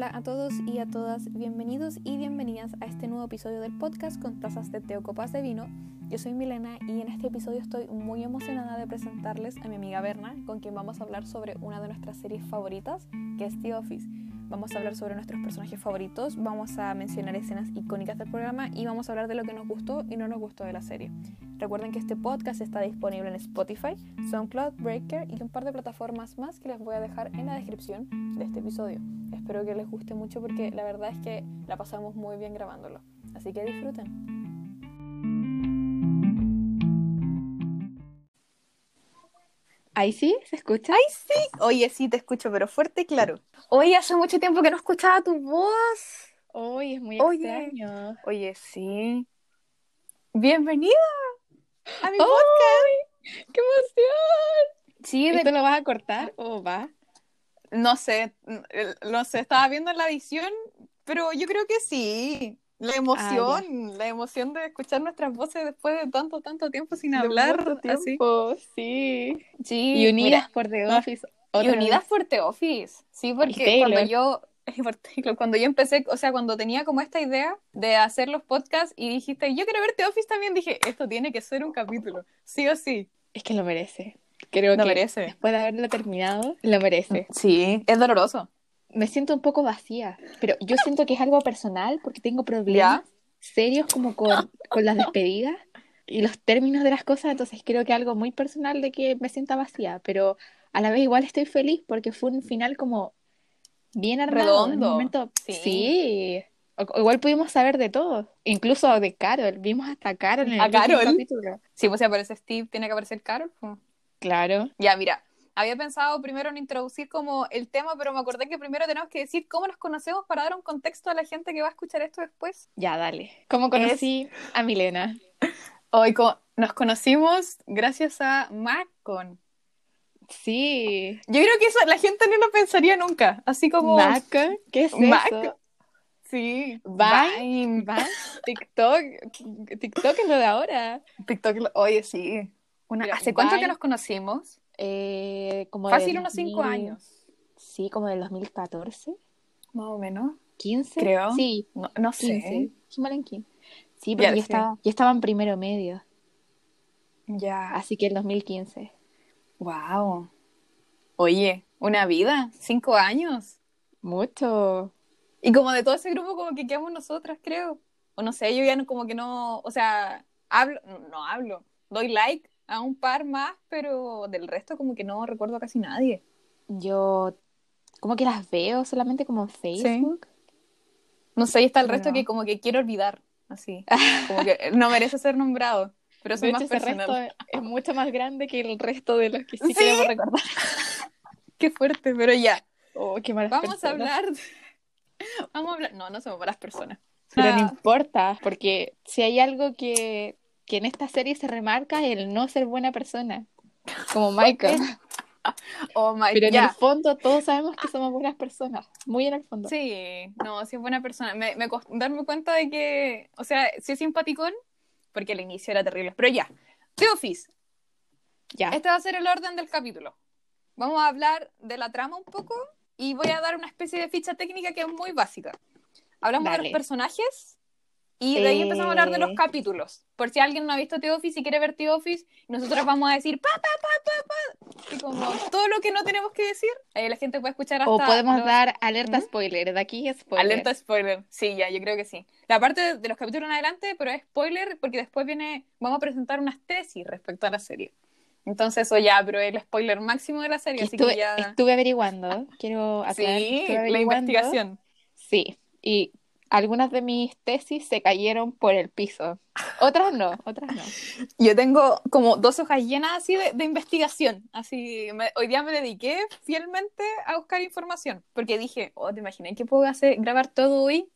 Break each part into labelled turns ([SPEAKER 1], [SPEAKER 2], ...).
[SPEAKER 1] Hola a todos y a todas, bienvenidos y bienvenidas a este nuevo episodio del podcast con tazas de té de vino. Yo soy Milena y en este episodio estoy muy emocionada de presentarles a mi amiga Berna, con quien vamos a hablar sobre una de nuestras series favoritas, que es The Office. Vamos a hablar sobre nuestros personajes favoritos, vamos a mencionar escenas icónicas del programa y vamos a hablar de lo que nos gustó y no nos gustó de la serie. Recuerden que este podcast está disponible en Spotify, SoundCloud, Breaker y un par de plataformas más que les voy a dejar en la descripción de este episodio. Espero que les guste mucho porque la verdad es que la pasamos muy bien grabándolo. Así que disfruten.
[SPEAKER 2] ¿Ahí sí? ¿Se escucha?
[SPEAKER 1] ¡Ay, sí! Oye, sí, te escucho, pero fuerte y claro. Oye, hace mucho tiempo que no escuchaba tu voz.
[SPEAKER 2] Oye, es muy
[SPEAKER 1] Oye.
[SPEAKER 2] extraño.
[SPEAKER 1] Oye, sí. Bienvenida a mi
[SPEAKER 2] ¡Ay!
[SPEAKER 1] podcast.
[SPEAKER 2] ¡Qué emoción!
[SPEAKER 1] Sí, de-
[SPEAKER 2] ¿Esto lo vas a cortar o va?
[SPEAKER 1] no sé, no sé, estaba viendo la edición, pero yo creo que sí. La emoción, la emoción de escuchar nuestras voces después de tanto, tanto tiempo sin hablar. así.
[SPEAKER 2] tiempo, sí.
[SPEAKER 1] Sí,
[SPEAKER 2] Y unidas
[SPEAKER 1] mira,
[SPEAKER 2] por The
[SPEAKER 1] ah,
[SPEAKER 2] Office.
[SPEAKER 1] y unidas
[SPEAKER 2] vez.
[SPEAKER 1] por The Office. Sí, porque cuando yo, cuando yo empecé, o sea, cuando tenía como esta idea de hacer los podcasts y dijiste, yo quiero ver The Office también, dije, esto tiene que ser un capítulo, sí o sí.
[SPEAKER 2] Es que lo merece. Creo
[SPEAKER 1] Lo
[SPEAKER 2] que
[SPEAKER 1] merece.
[SPEAKER 2] después de haberlo terminado, lo merece.
[SPEAKER 1] Sí, es doloroso.
[SPEAKER 2] Me siento un poco vacía, pero yo siento que es algo personal porque tengo problemas serios como con, con las despedidas y los términos de las cosas, entonces creo que algo muy personal de que me sienta vacía, pero a la vez igual estoy feliz porque fue un final como bien armado. en un
[SPEAKER 1] Redondo,
[SPEAKER 2] momento,
[SPEAKER 1] sí.
[SPEAKER 2] sí. O- o igual pudimos saber de todo, incluso de Carol, vimos hasta Carol en el
[SPEAKER 1] ¿A Carol?
[SPEAKER 2] capítulo.
[SPEAKER 1] Sí, pues si aparece Steve, tiene que aparecer Carol. pues.
[SPEAKER 2] Claro.
[SPEAKER 1] Ya, mira, había pensado primero en introducir como el tema, pero me acordé que primero tenemos que decir cómo nos conocemos para dar un contexto a la gente que va a escuchar esto después.
[SPEAKER 2] Ya, dale. ¿Cómo conocí a Milena?
[SPEAKER 1] Hoy co- nos conocimos gracias a Macon.
[SPEAKER 2] Sí.
[SPEAKER 1] Yo creo que eso la gente no lo pensaría nunca, así como
[SPEAKER 2] Mac, ¿qué es
[SPEAKER 1] Mac.
[SPEAKER 2] eso?
[SPEAKER 1] Sí,
[SPEAKER 2] Vine, Vine, TikTok, TikTok es lo de ahora.
[SPEAKER 1] TikTok, oye, sí. Una- ¿Hace cuánto
[SPEAKER 2] Vine-
[SPEAKER 1] que nos conocimos?
[SPEAKER 2] Eh, como
[SPEAKER 1] Fácil unos cinco
[SPEAKER 2] 2000,
[SPEAKER 1] años,
[SPEAKER 2] Sí, como del 2014,
[SPEAKER 1] más o menos.
[SPEAKER 2] 15.
[SPEAKER 1] Creo.
[SPEAKER 2] Sí,
[SPEAKER 1] No, no sé.
[SPEAKER 2] 15. Mal en 15. Sí,
[SPEAKER 1] Ya,
[SPEAKER 2] porque yo
[SPEAKER 1] sí.
[SPEAKER 2] estaba, yo estaba en primero medio,
[SPEAKER 1] Ya.
[SPEAKER 2] así que el 2015.
[SPEAKER 1] Wow. Oye, una vida, cinco años.
[SPEAKER 2] Mucho.
[SPEAKER 1] Y como de todo ese grupo como que quedamos nosotras, creo. O no sé, yo ya no, como que no, o sea, hablo, no hablo, doy like a un par más, pero del resto como que no recuerdo a casi nadie.
[SPEAKER 2] Yo como que las veo solamente como en Facebook.
[SPEAKER 1] No sé, y está el
[SPEAKER 2] Pero
[SPEAKER 1] resto
[SPEAKER 2] no.
[SPEAKER 1] que como que quiero olvidar, así. Como que no merece ser nombrado, pero
[SPEAKER 2] De hecho,
[SPEAKER 1] más
[SPEAKER 2] ese resto es mucho más grande que el resto de los que sí,
[SPEAKER 1] Sí.
[SPEAKER 2] queremos recordar.
[SPEAKER 1] Qué fuerte, pero ya.
[SPEAKER 2] Oh, qué malas
[SPEAKER 1] Vamos a hablar. Vamos a hablar. No, no somos malas personas.
[SPEAKER 2] Pero no
[SPEAKER 1] Ah,
[SPEAKER 2] importa, porque si hay algo que, que en esta serie se remarca el no ser buena persona, como Michael.
[SPEAKER 1] oh my
[SPEAKER 2] Pero en
[SPEAKER 1] ya.
[SPEAKER 2] el fondo todos sabemos que somos buenas personas, muy en el fondo.
[SPEAKER 1] Sí, no, sí es buena persona. Me, me costó darme cuenta de que, o sea, sí es simpaticón, porque al inicio era terrible. Pero ya, The Office.
[SPEAKER 2] Ya,
[SPEAKER 1] Este va a ser el orden del capítulo. Vamos a hablar de la trama un poco y voy a dar una especie de ficha técnica que es muy básica. Hablamos de
[SPEAKER 2] Dale.
[SPEAKER 1] los personajes y de ahí empezamos a hablar de los
[SPEAKER 2] Eh.
[SPEAKER 1] capítulos. Por si alguien no ha visto The Office y quiere ver The Office, nosotros vamos a decir pa, pa, pa, pa, pa. Y como todo lo que no tenemos que decir, eh, la gente puede escuchar hasta
[SPEAKER 2] o podemos
[SPEAKER 1] los-
[SPEAKER 2] dar alerta
[SPEAKER 1] ¿Mm?
[SPEAKER 2] spoiler, de aquí spoiler.
[SPEAKER 1] Alerta spoiler. Sí, ya, yo creo que sí. La parte de los capítulos en adelante, pero es spoiler porque después viene, vamos a presentar unas tesis respecto a la serie. Entonces eso ya, pero el spoiler máximo de la serie, así
[SPEAKER 2] estuve,
[SPEAKER 1] que ya...
[SPEAKER 2] estuve averiguando, quiero aclarar,
[SPEAKER 1] Sí, la investigación.
[SPEAKER 2] Sí, y algunas de mis tesis se cayeron por el piso. Otras no, otras no.
[SPEAKER 1] Yo tengo como dos hojas llenas así de, de investigación. Así, me- hoy día me dediqué fielmente a buscar información. Porque dije, oh, ¿te imaginas que puedo hacer, grabar todo hoy?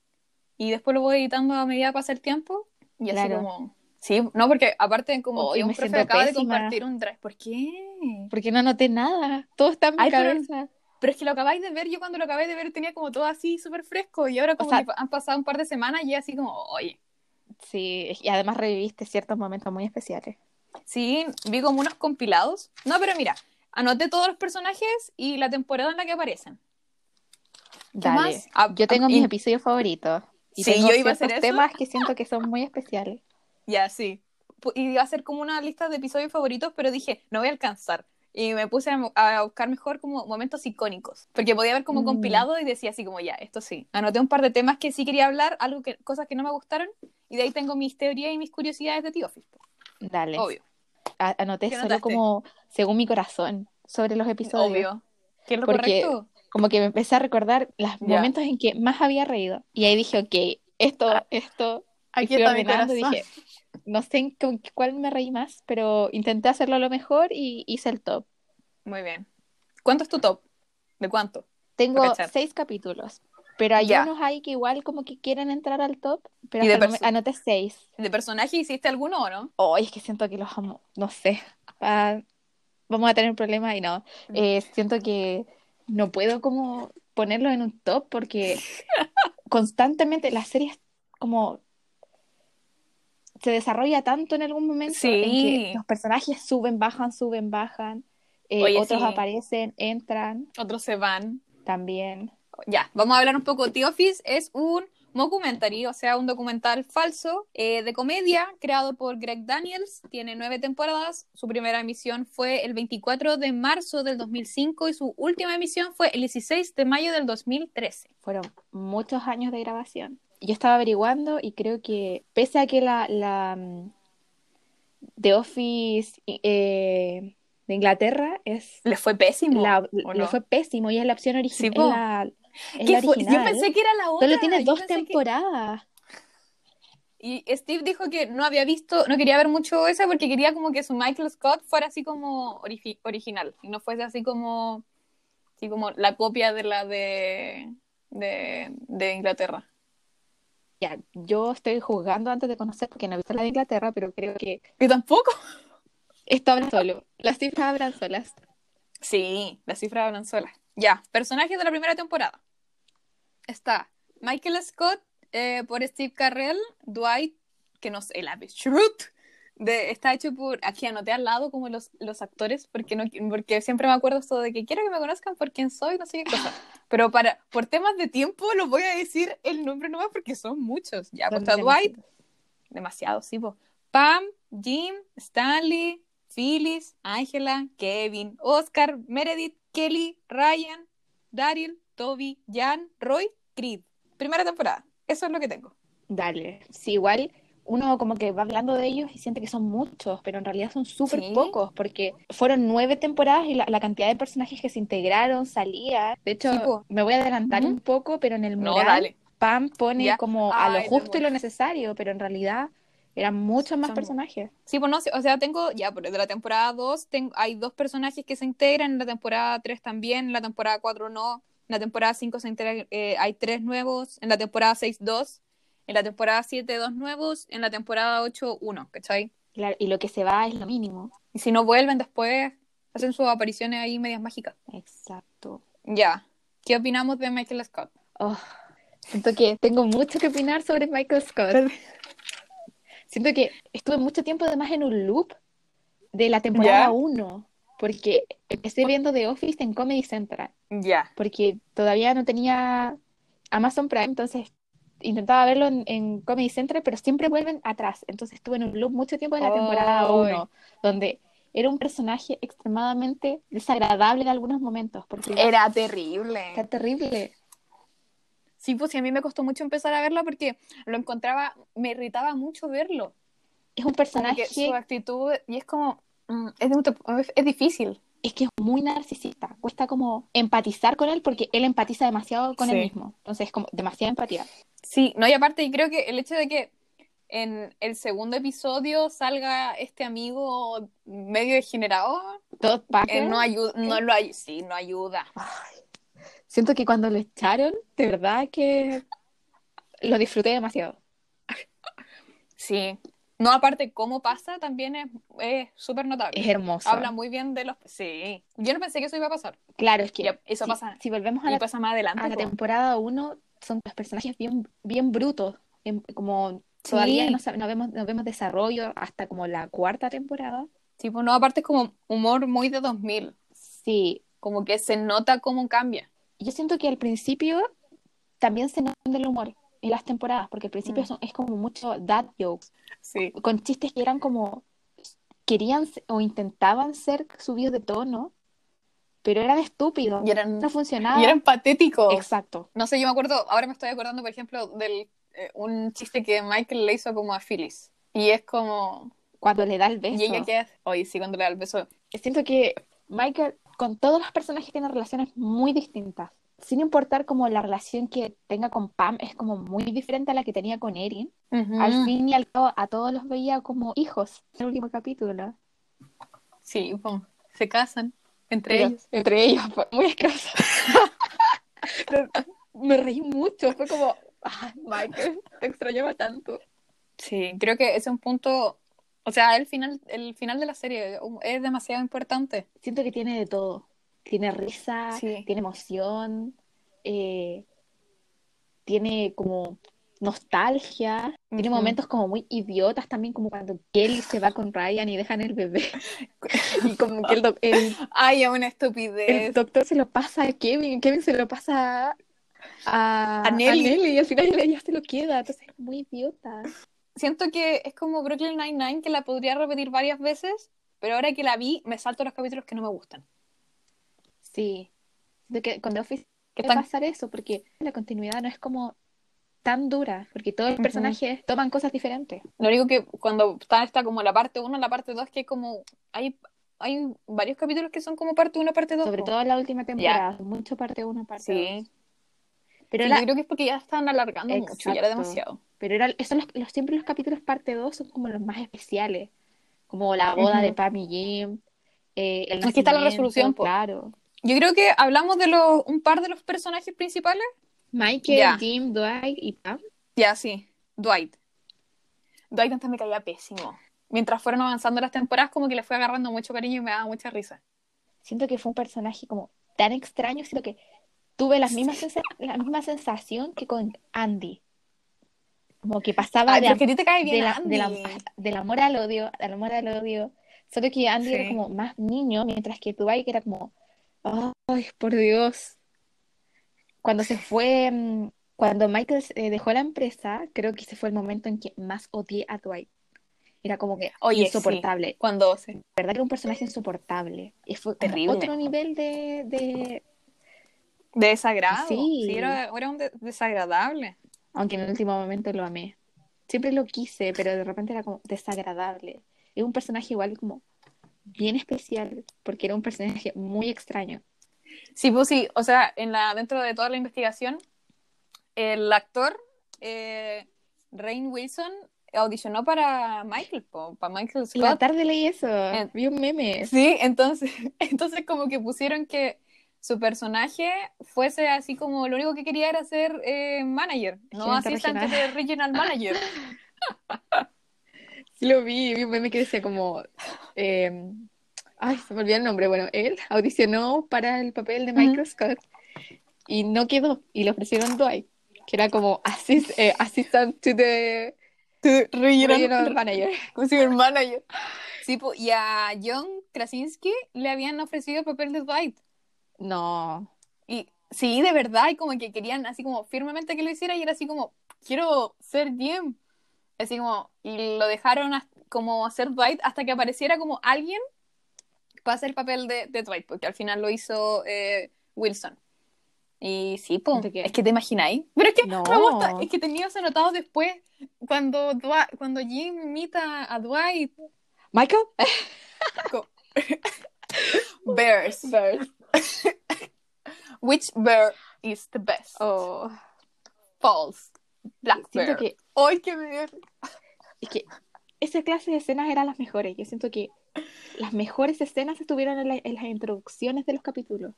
[SPEAKER 1] Y después lo voy editando a medida que pasa el tiempo. Y así
[SPEAKER 2] Claro.
[SPEAKER 1] como... Sí, no, porque aparte como
[SPEAKER 2] Hoy
[SPEAKER 1] que un profe acaba de
[SPEAKER 2] pésima.
[SPEAKER 1] compartir un drive. ¿Por qué?
[SPEAKER 2] Porque no noté nada, todo está en mi
[SPEAKER 1] Ay,
[SPEAKER 2] cabeza.
[SPEAKER 1] Pero es que lo acabáis de ver, yo cuando lo acabé de ver tenía como todo así súper fresco y ahora como
[SPEAKER 2] sea-
[SPEAKER 1] que han pasado un par de semanas y así como, oye,
[SPEAKER 2] Sí, y además reviviste ciertos momentos muy especiales.
[SPEAKER 1] sí, vi como unos compilados. No, pero mira, anoté todos los personajes y la temporada en la que aparecen. ¿Qué
[SPEAKER 2] Dale.
[SPEAKER 1] más? Ah,
[SPEAKER 2] Yo tengo
[SPEAKER 1] ah,
[SPEAKER 2] mis
[SPEAKER 1] y-
[SPEAKER 2] episodios favoritos. Y
[SPEAKER 1] Sí,
[SPEAKER 2] tengo
[SPEAKER 1] yo iba a hacer eso.
[SPEAKER 2] temas que siento que son muy especiales.
[SPEAKER 1] Ya, sí. Pu- Y iba a hacer como una lista de episodios favoritos, pero dije, no voy a alcanzar. Y me puse a, buscar mejor como momentos icónicos. Porque podía haber como
[SPEAKER 2] Mm.
[SPEAKER 1] compilado y decía así como, ya, esto sí. Anoté un par de temas que sí quería hablar, algo que, cosas que no me gustaron. Y de ahí tengo mis teorías y mis curiosidades de The Office.
[SPEAKER 2] Dale.
[SPEAKER 1] Obvio.
[SPEAKER 2] A- anoté
[SPEAKER 1] ¿Qué
[SPEAKER 2] solo
[SPEAKER 1] anotaste?
[SPEAKER 2] como según mi corazón sobre los episodios.
[SPEAKER 1] Obvio. ¿Qué es lo
[SPEAKER 2] Porque-
[SPEAKER 1] correcto?
[SPEAKER 2] Como que me empecé a recordar los momentos en que más había reído. Y ahí dije, ok, esto, esto,
[SPEAKER 1] Aquí está mi corazón.
[SPEAKER 2] dije, no sé en con cuál me reí más, pero intenté hacerlo lo mejor y hice el top.
[SPEAKER 1] Muy bien. ¿Cuánto es tu top? ¿De cuánto?
[SPEAKER 2] Tengo seis capítulos, pero hay
[SPEAKER 1] Ya.
[SPEAKER 2] unos ahí que igual como que quieren entrar al top, pero
[SPEAKER 1] ¿Y de
[SPEAKER 2] hasta el momen-
[SPEAKER 1] perso-
[SPEAKER 2] anoté seis.
[SPEAKER 1] ¿De personaje hiciste alguno o no?
[SPEAKER 2] Oh, es que siento que los amo, no sé. Ah, vamos a tener problemas y no. Eh, siento que no puedo como ponerlos en un top porque constantemente la serie es como se desarrolla tanto en algún momento en que
[SPEAKER 1] Sí.
[SPEAKER 2] los personajes suben, bajan, suben, bajan. Eh,
[SPEAKER 1] Oye,
[SPEAKER 2] otros
[SPEAKER 1] sí.
[SPEAKER 2] aparecen, entran
[SPEAKER 1] Otros se van.
[SPEAKER 2] también.
[SPEAKER 1] Ya, vamos a hablar un poco. The Office es un mockumentary, o sea, un documental falso eh, de comedia creado por Greg Daniels. Tiene nueve temporadas. Su primera emisión fue el 24 de marzo del 2005 y su última emisión fue el 16 de mayo del 2013.
[SPEAKER 2] Fueron muchos años de grabación. Yo estaba averiguando y creo que pese a que la, la mm, The Office eh, de Inglaterra es
[SPEAKER 1] Les fue pésimo.
[SPEAKER 2] la,
[SPEAKER 1] ¿o
[SPEAKER 2] le fue pésimo y es la opción
[SPEAKER 1] Sí,
[SPEAKER 2] original.
[SPEAKER 1] po.
[SPEAKER 2] es la, es
[SPEAKER 1] ¿Qué
[SPEAKER 2] la
[SPEAKER 1] fue?
[SPEAKER 2] original.
[SPEAKER 1] Yo pensé que era la otra.
[SPEAKER 2] Solo tiene dos
[SPEAKER 1] que-
[SPEAKER 2] temporadas.
[SPEAKER 1] Y Steve dijo que no había visto, no quería ver mucho esa porque quería como que su Michael Scott fuera así como origi- original y no fuese así como, así como la copia de la de, de, de Inglaterra.
[SPEAKER 2] Ya, yo estoy juzgando antes de conocer porque no he visto la de Inglaterra, pero creo que
[SPEAKER 1] ¿Que tampoco?
[SPEAKER 2] esto habla solo. Las cifras hablan solas.
[SPEAKER 1] Sí, las cifras hablan solas. Ya, personajes de la primera temporada. Está Michael Scott eh, por Steve Carrell, Dwight, que no sé, la Schrute, de, está hecho por, aquí anoté al lado como los, los actores, porque, no, porque siempre me acuerdo esto de que quiero que me conozcan por quién soy, no sé qué cosa. Pero para, por temas de tiempo los voy a decir el nombre nomás porque son muchos. Ya, pues está Dwight, demasiado, sí, po. Pam, Jim, Stanley, Phyllis, Angela, Kevin, Oscar, Meredith, Kelly, Ryan, Daryl, Toby, Jan, Roy, Creed. Primera temporada. Eso es lo que tengo.
[SPEAKER 2] Dale. Sí, igual uno como que va hablando de ellos y siente que son muchos, pero en realidad son súper
[SPEAKER 1] Sí.
[SPEAKER 2] pocos, porque fueron nueve temporadas y la, la cantidad de personajes que se integraron, salían. De hecho,
[SPEAKER 1] Sí,
[SPEAKER 2] me voy a adelantar un poco, pero en el mural. Pam pone
[SPEAKER 1] Ya.
[SPEAKER 2] como a lo justo y lo necesario, pero en realidad eran muchos más
[SPEAKER 1] Son-
[SPEAKER 2] personajes.
[SPEAKER 1] Sí, pues no, o sea, tengo, ya, de la temporada 2 tengo, hay dos personajes que se integran, en la temporada 3 también, en la temporada 4 no, en la temporada 5 se integran, eh, hay tres nuevos, en la temporada 6 dos, en la temporada 7 dos nuevos, en la temporada 8 uno, ¿cachai?
[SPEAKER 2] Claro, y lo que se va es lo mínimo.
[SPEAKER 1] Y si no vuelven después, hacen sus apariciones ahí medias mágicas.
[SPEAKER 2] Exacto.
[SPEAKER 1] Ya, ¿qué opinamos de Michael Scott?
[SPEAKER 2] Oh, siento que tengo mucho que opinar sobre Michael Scott. Siento que estuve mucho tiempo además en un loop de la temporada
[SPEAKER 1] ¿Ya?
[SPEAKER 2] 1, porque empecé viendo The Office en Comedy Central,
[SPEAKER 1] Ya.
[SPEAKER 2] porque todavía no tenía Amazon Prime, entonces intentaba verlo en, en Comedy Central, pero siempre vuelven atrás. Entonces estuve en un loop mucho tiempo en la temporada
[SPEAKER 1] Ay.
[SPEAKER 2] 1, donde era un personaje extremadamente desagradable en algunos momentos, porque
[SPEAKER 1] Era terrible.
[SPEAKER 2] está terrible.
[SPEAKER 1] Sí, pues sí, a mí me costó mucho empezar a verlo porque lo encontraba, me irritaba mucho verlo.
[SPEAKER 2] Es un personaje
[SPEAKER 1] su actitud, y es como, mm, es, de es- difícil.
[SPEAKER 2] es que es muy narcisista. Cuesta como empatizar con él porque él empatiza demasiado con él
[SPEAKER 1] Sí.
[SPEAKER 2] mismo. Entonces es como demasiada empatía.
[SPEAKER 1] Sí, no, y aparte, y creo que el hecho de que en el segundo episodio salga este amigo medio degenerado,
[SPEAKER 2] Todd
[SPEAKER 1] eh,
[SPEAKER 2] Parker.
[SPEAKER 1] no ayuda, no lo ay- sí, no ayuda.
[SPEAKER 2] Siento que cuando lo echaron, de verdad que lo disfruté demasiado.
[SPEAKER 1] Sí. No, aparte, cómo pasa también es súper notable.
[SPEAKER 2] Es hermoso.
[SPEAKER 1] Habla muy bien de los... Sí. Yo no pensé que eso iba a pasar.
[SPEAKER 2] Claro, es que
[SPEAKER 1] eso
[SPEAKER 2] si,
[SPEAKER 1] pasa-
[SPEAKER 2] si volvemos a la,
[SPEAKER 1] pasa más adelante.
[SPEAKER 2] a la
[SPEAKER 1] po.
[SPEAKER 2] temporada 1, son los personajes bien, bien brutos. en- como todavía
[SPEAKER 1] Sí.
[SPEAKER 2] no, no vemos, no vemos desarrollo hasta como la cuarta temporada.
[SPEAKER 1] Sí, pues no, aparte es como humor muy de 2000.
[SPEAKER 2] Sí,
[SPEAKER 1] Como que se nota cómo cambia.
[SPEAKER 2] yo siento que al principio también se nota el humor en las temporadas, porque al principio
[SPEAKER 1] Mm.
[SPEAKER 2] son- es como mucho dad jokes,
[SPEAKER 1] Sí.
[SPEAKER 2] con chistes que eran como, querían o intentaban ser subidos de tono, pero eran estúpidos,
[SPEAKER 1] Y eran,
[SPEAKER 2] no funcionaban.
[SPEAKER 1] y eran patéticos.
[SPEAKER 2] Exacto.
[SPEAKER 1] No sé, yo me acuerdo, ahora me estoy acordando, por ejemplo, del eh, un chiste que Michael le hizo como a Phyllis. Y es como.
[SPEAKER 2] Cuando le da el beso.
[SPEAKER 1] Y ella queda. Oye, sí, cuando le da el beso.
[SPEAKER 2] Siento que Michael, con todos los personajes, tiene relaciones muy distintas. Sin importar como la relación que tenga con Pam es como muy diferente a la que tenía con Erin. Al fin y al cabo, a todos los veía como hijos en el último capítulo.
[SPEAKER 1] Sí, se casan entre
[SPEAKER 2] Pero-
[SPEAKER 1] ellos.
[SPEAKER 2] Entre ellos, fue muy. Pero me reí mucho, fue como, ay, Michael, te extrañaba tanto.
[SPEAKER 1] Sí, creo que ese es un punto. O sea, el final, el final de la serie es demasiado importante.
[SPEAKER 2] Siento que tiene de todo. Tiene risa,
[SPEAKER 1] Sí.
[SPEAKER 2] tiene emoción, eh, tiene como nostalgia, tiene
[SPEAKER 1] Ujú.
[SPEAKER 2] momentos como muy idiotas también, como cuando Kelly se va con Ryan y dejan el bebé. Y como que el, doc- el-
[SPEAKER 1] Ay, es una
[SPEAKER 2] el
[SPEAKER 1] estupidez.
[SPEAKER 2] doctor se lo pasa a Kevin, Kevin se lo pasa a,
[SPEAKER 1] A Nelly.
[SPEAKER 2] y al final ella se lo queda. Entonces es muy idiota.
[SPEAKER 1] Siento que es como Brooklyn Nine-Nine, que la podría repetir varias veces, pero ahora que la vi, me salto los capítulos que no me gustan.
[SPEAKER 2] Sí. De que con The Office
[SPEAKER 1] están...
[SPEAKER 2] pasar eso, porque la continuidad no es como tan dura, porque todos los personajes toman cosas diferentes.
[SPEAKER 1] Lo único que cuando está, está como la parte 1, la parte 2, que como hay, hay varios capítulos que son como parte 1, parte 2.
[SPEAKER 2] Sobre todo en la última temporada, mucho parte uno, parte
[SPEAKER 1] Sí.
[SPEAKER 2] dos. Pero
[SPEAKER 1] Sí,
[SPEAKER 2] era,
[SPEAKER 1] yo creo que es porque ya están alargando mucho, ya era
[SPEAKER 2] Exacto.
[SPEAKER 1] demasiado.
[SPEAKER 2] pero era, esos los, los- siempre los capítulos parte 2 son como los más especiales, como la boda
[SPEAKER 1] Ujú.
[SPEAKER 2] de Pam y Jim, eh, el
[SPEAKER 1] Aquí está la resolución,
[SPEAKER 2] claro.
[SPEAKER 1] Yo creo que hablamos de los, un par de los personajes principales.
[SPEAKER 2] Michael,
[SPEAKER 1] Ya.
[SPEAKER 2] Jim, Dwight y Pam.
[SPEAKER 1] Ya, sí. Dwight. Dwight antes me caía pésimo. Mientras fueron avanzando las temporadas, como que le fue agarrando mucho cariño y me daba mucha risa.
[SPEAKER 2] Siento que fue un personaje como tan extraño, siento que tuve las mismas sensa- la misma sensación que con Andy. Como que pasaba
[SPEAKER 1] Ay,
[SPEAKER 2] de,
[SPEAKER 1] pero es que a ti te cae bien
[SPEAKER 2] de la-
[SPEAKER 1] Andy.
[SPEAKER 2] de la- del amor al odio, del amor al odio. Solo que Andy
[SPEAKER 1] Sí.
[SPEAKER 2] era como más niño, mientras que Dwight era como, ay, por Dios. Cuando se fue, mm, cuando Michael eh, dejó la empresa, creo que ese fue el momento en que más odié a Dwight. Era como que
[SPEAKER 1] Oye, sí.
[SPEAKER 2] insoportable.
[SPEAKER 1] Cuando se...
[SPEAKER 2] verdad que era un personaje insoportable. Y fue
[SPEAKER 1] Terrible.
[SPEAKER 2] otro nivel de, de-
[SPEAKER 1] De desagrado.
[SPEAKER 2] Sí.
[SPEAKER 1] Sí, era, era un de- desagradable.
[SPEAKER 2] Aunque en el último momento lo amé. Siempre lo quise, pero de repente era como desagradable. Es un personaje igual como bien especial, porque era un personaje muy extraño.
[SPEAKER 1] Sí, pues sí. O sea, en la, dentro de toda la investigación, el actor eh, Rain Wilson audicionó para Michael, po, para Michael
[SPEAKER 2] En la
[SPEAKER 1] Scott.
[SPEAKER 2] tarde leí eso,
[SPEAKER 1] En-
[SPEAKER 2] vi un meme.
[SPEAKER 1] Sí, entonces, entonces como que pusieron que su personaje fuese así como lo único que quería era ser eh, manager, no asistente de regional manager.
[SPEAKER 2] Sí lo vi, vi un meme que decía como... eh, ay, se me olvidó el nombre. Bueno, él audicionó para el papel de Michael Scott y no quedó. Y le ofrecieron Dwight, que era como assist, eh, assistant to the
[SPEAKER 1] regional,
[SPEAKER 2] regional manager.
[SPEAKER 1] manager. Sí, y a John Krasinski le habían ofrecido el papel de Dwight.
[SPEAKER 2] No,
[SPEAKER 1] Y sí, de verdad, y como que querían así como firmemente que lo hiciera y era así como, quiero ser Jim. Así como, y lo dejaron como hacer Dwight hasta que apareciera como alguien hacer el papel de, de Dwight, porque al final lo hizo eh, Wilson. Y sí, po, es que te imagináis. Pero es que
[SPEAKER 2] No.
[SPEAKER 1] me gusta, es que tenía eso anotado después, cuando, Dwa- cuando Jim imita a Dwight.
[SPEAKER 2] Michael.
[SPEAKER 1] co- Bears. Which bear is the best?
[SPEAKER 2] Oh,
[SPEAKER 1] False. Black
[SPEAKER 2] siento
[SPEAKER 1] bear.
[SPEAKER 2] que
[SPEAKER 1] ¡Ay, qué ver!
[SPEAKER 2] es que esa clase de escenas eran las mejores. Yo siento que las mejores escenas estuvieron en, la- en las introducciones de los capítulos.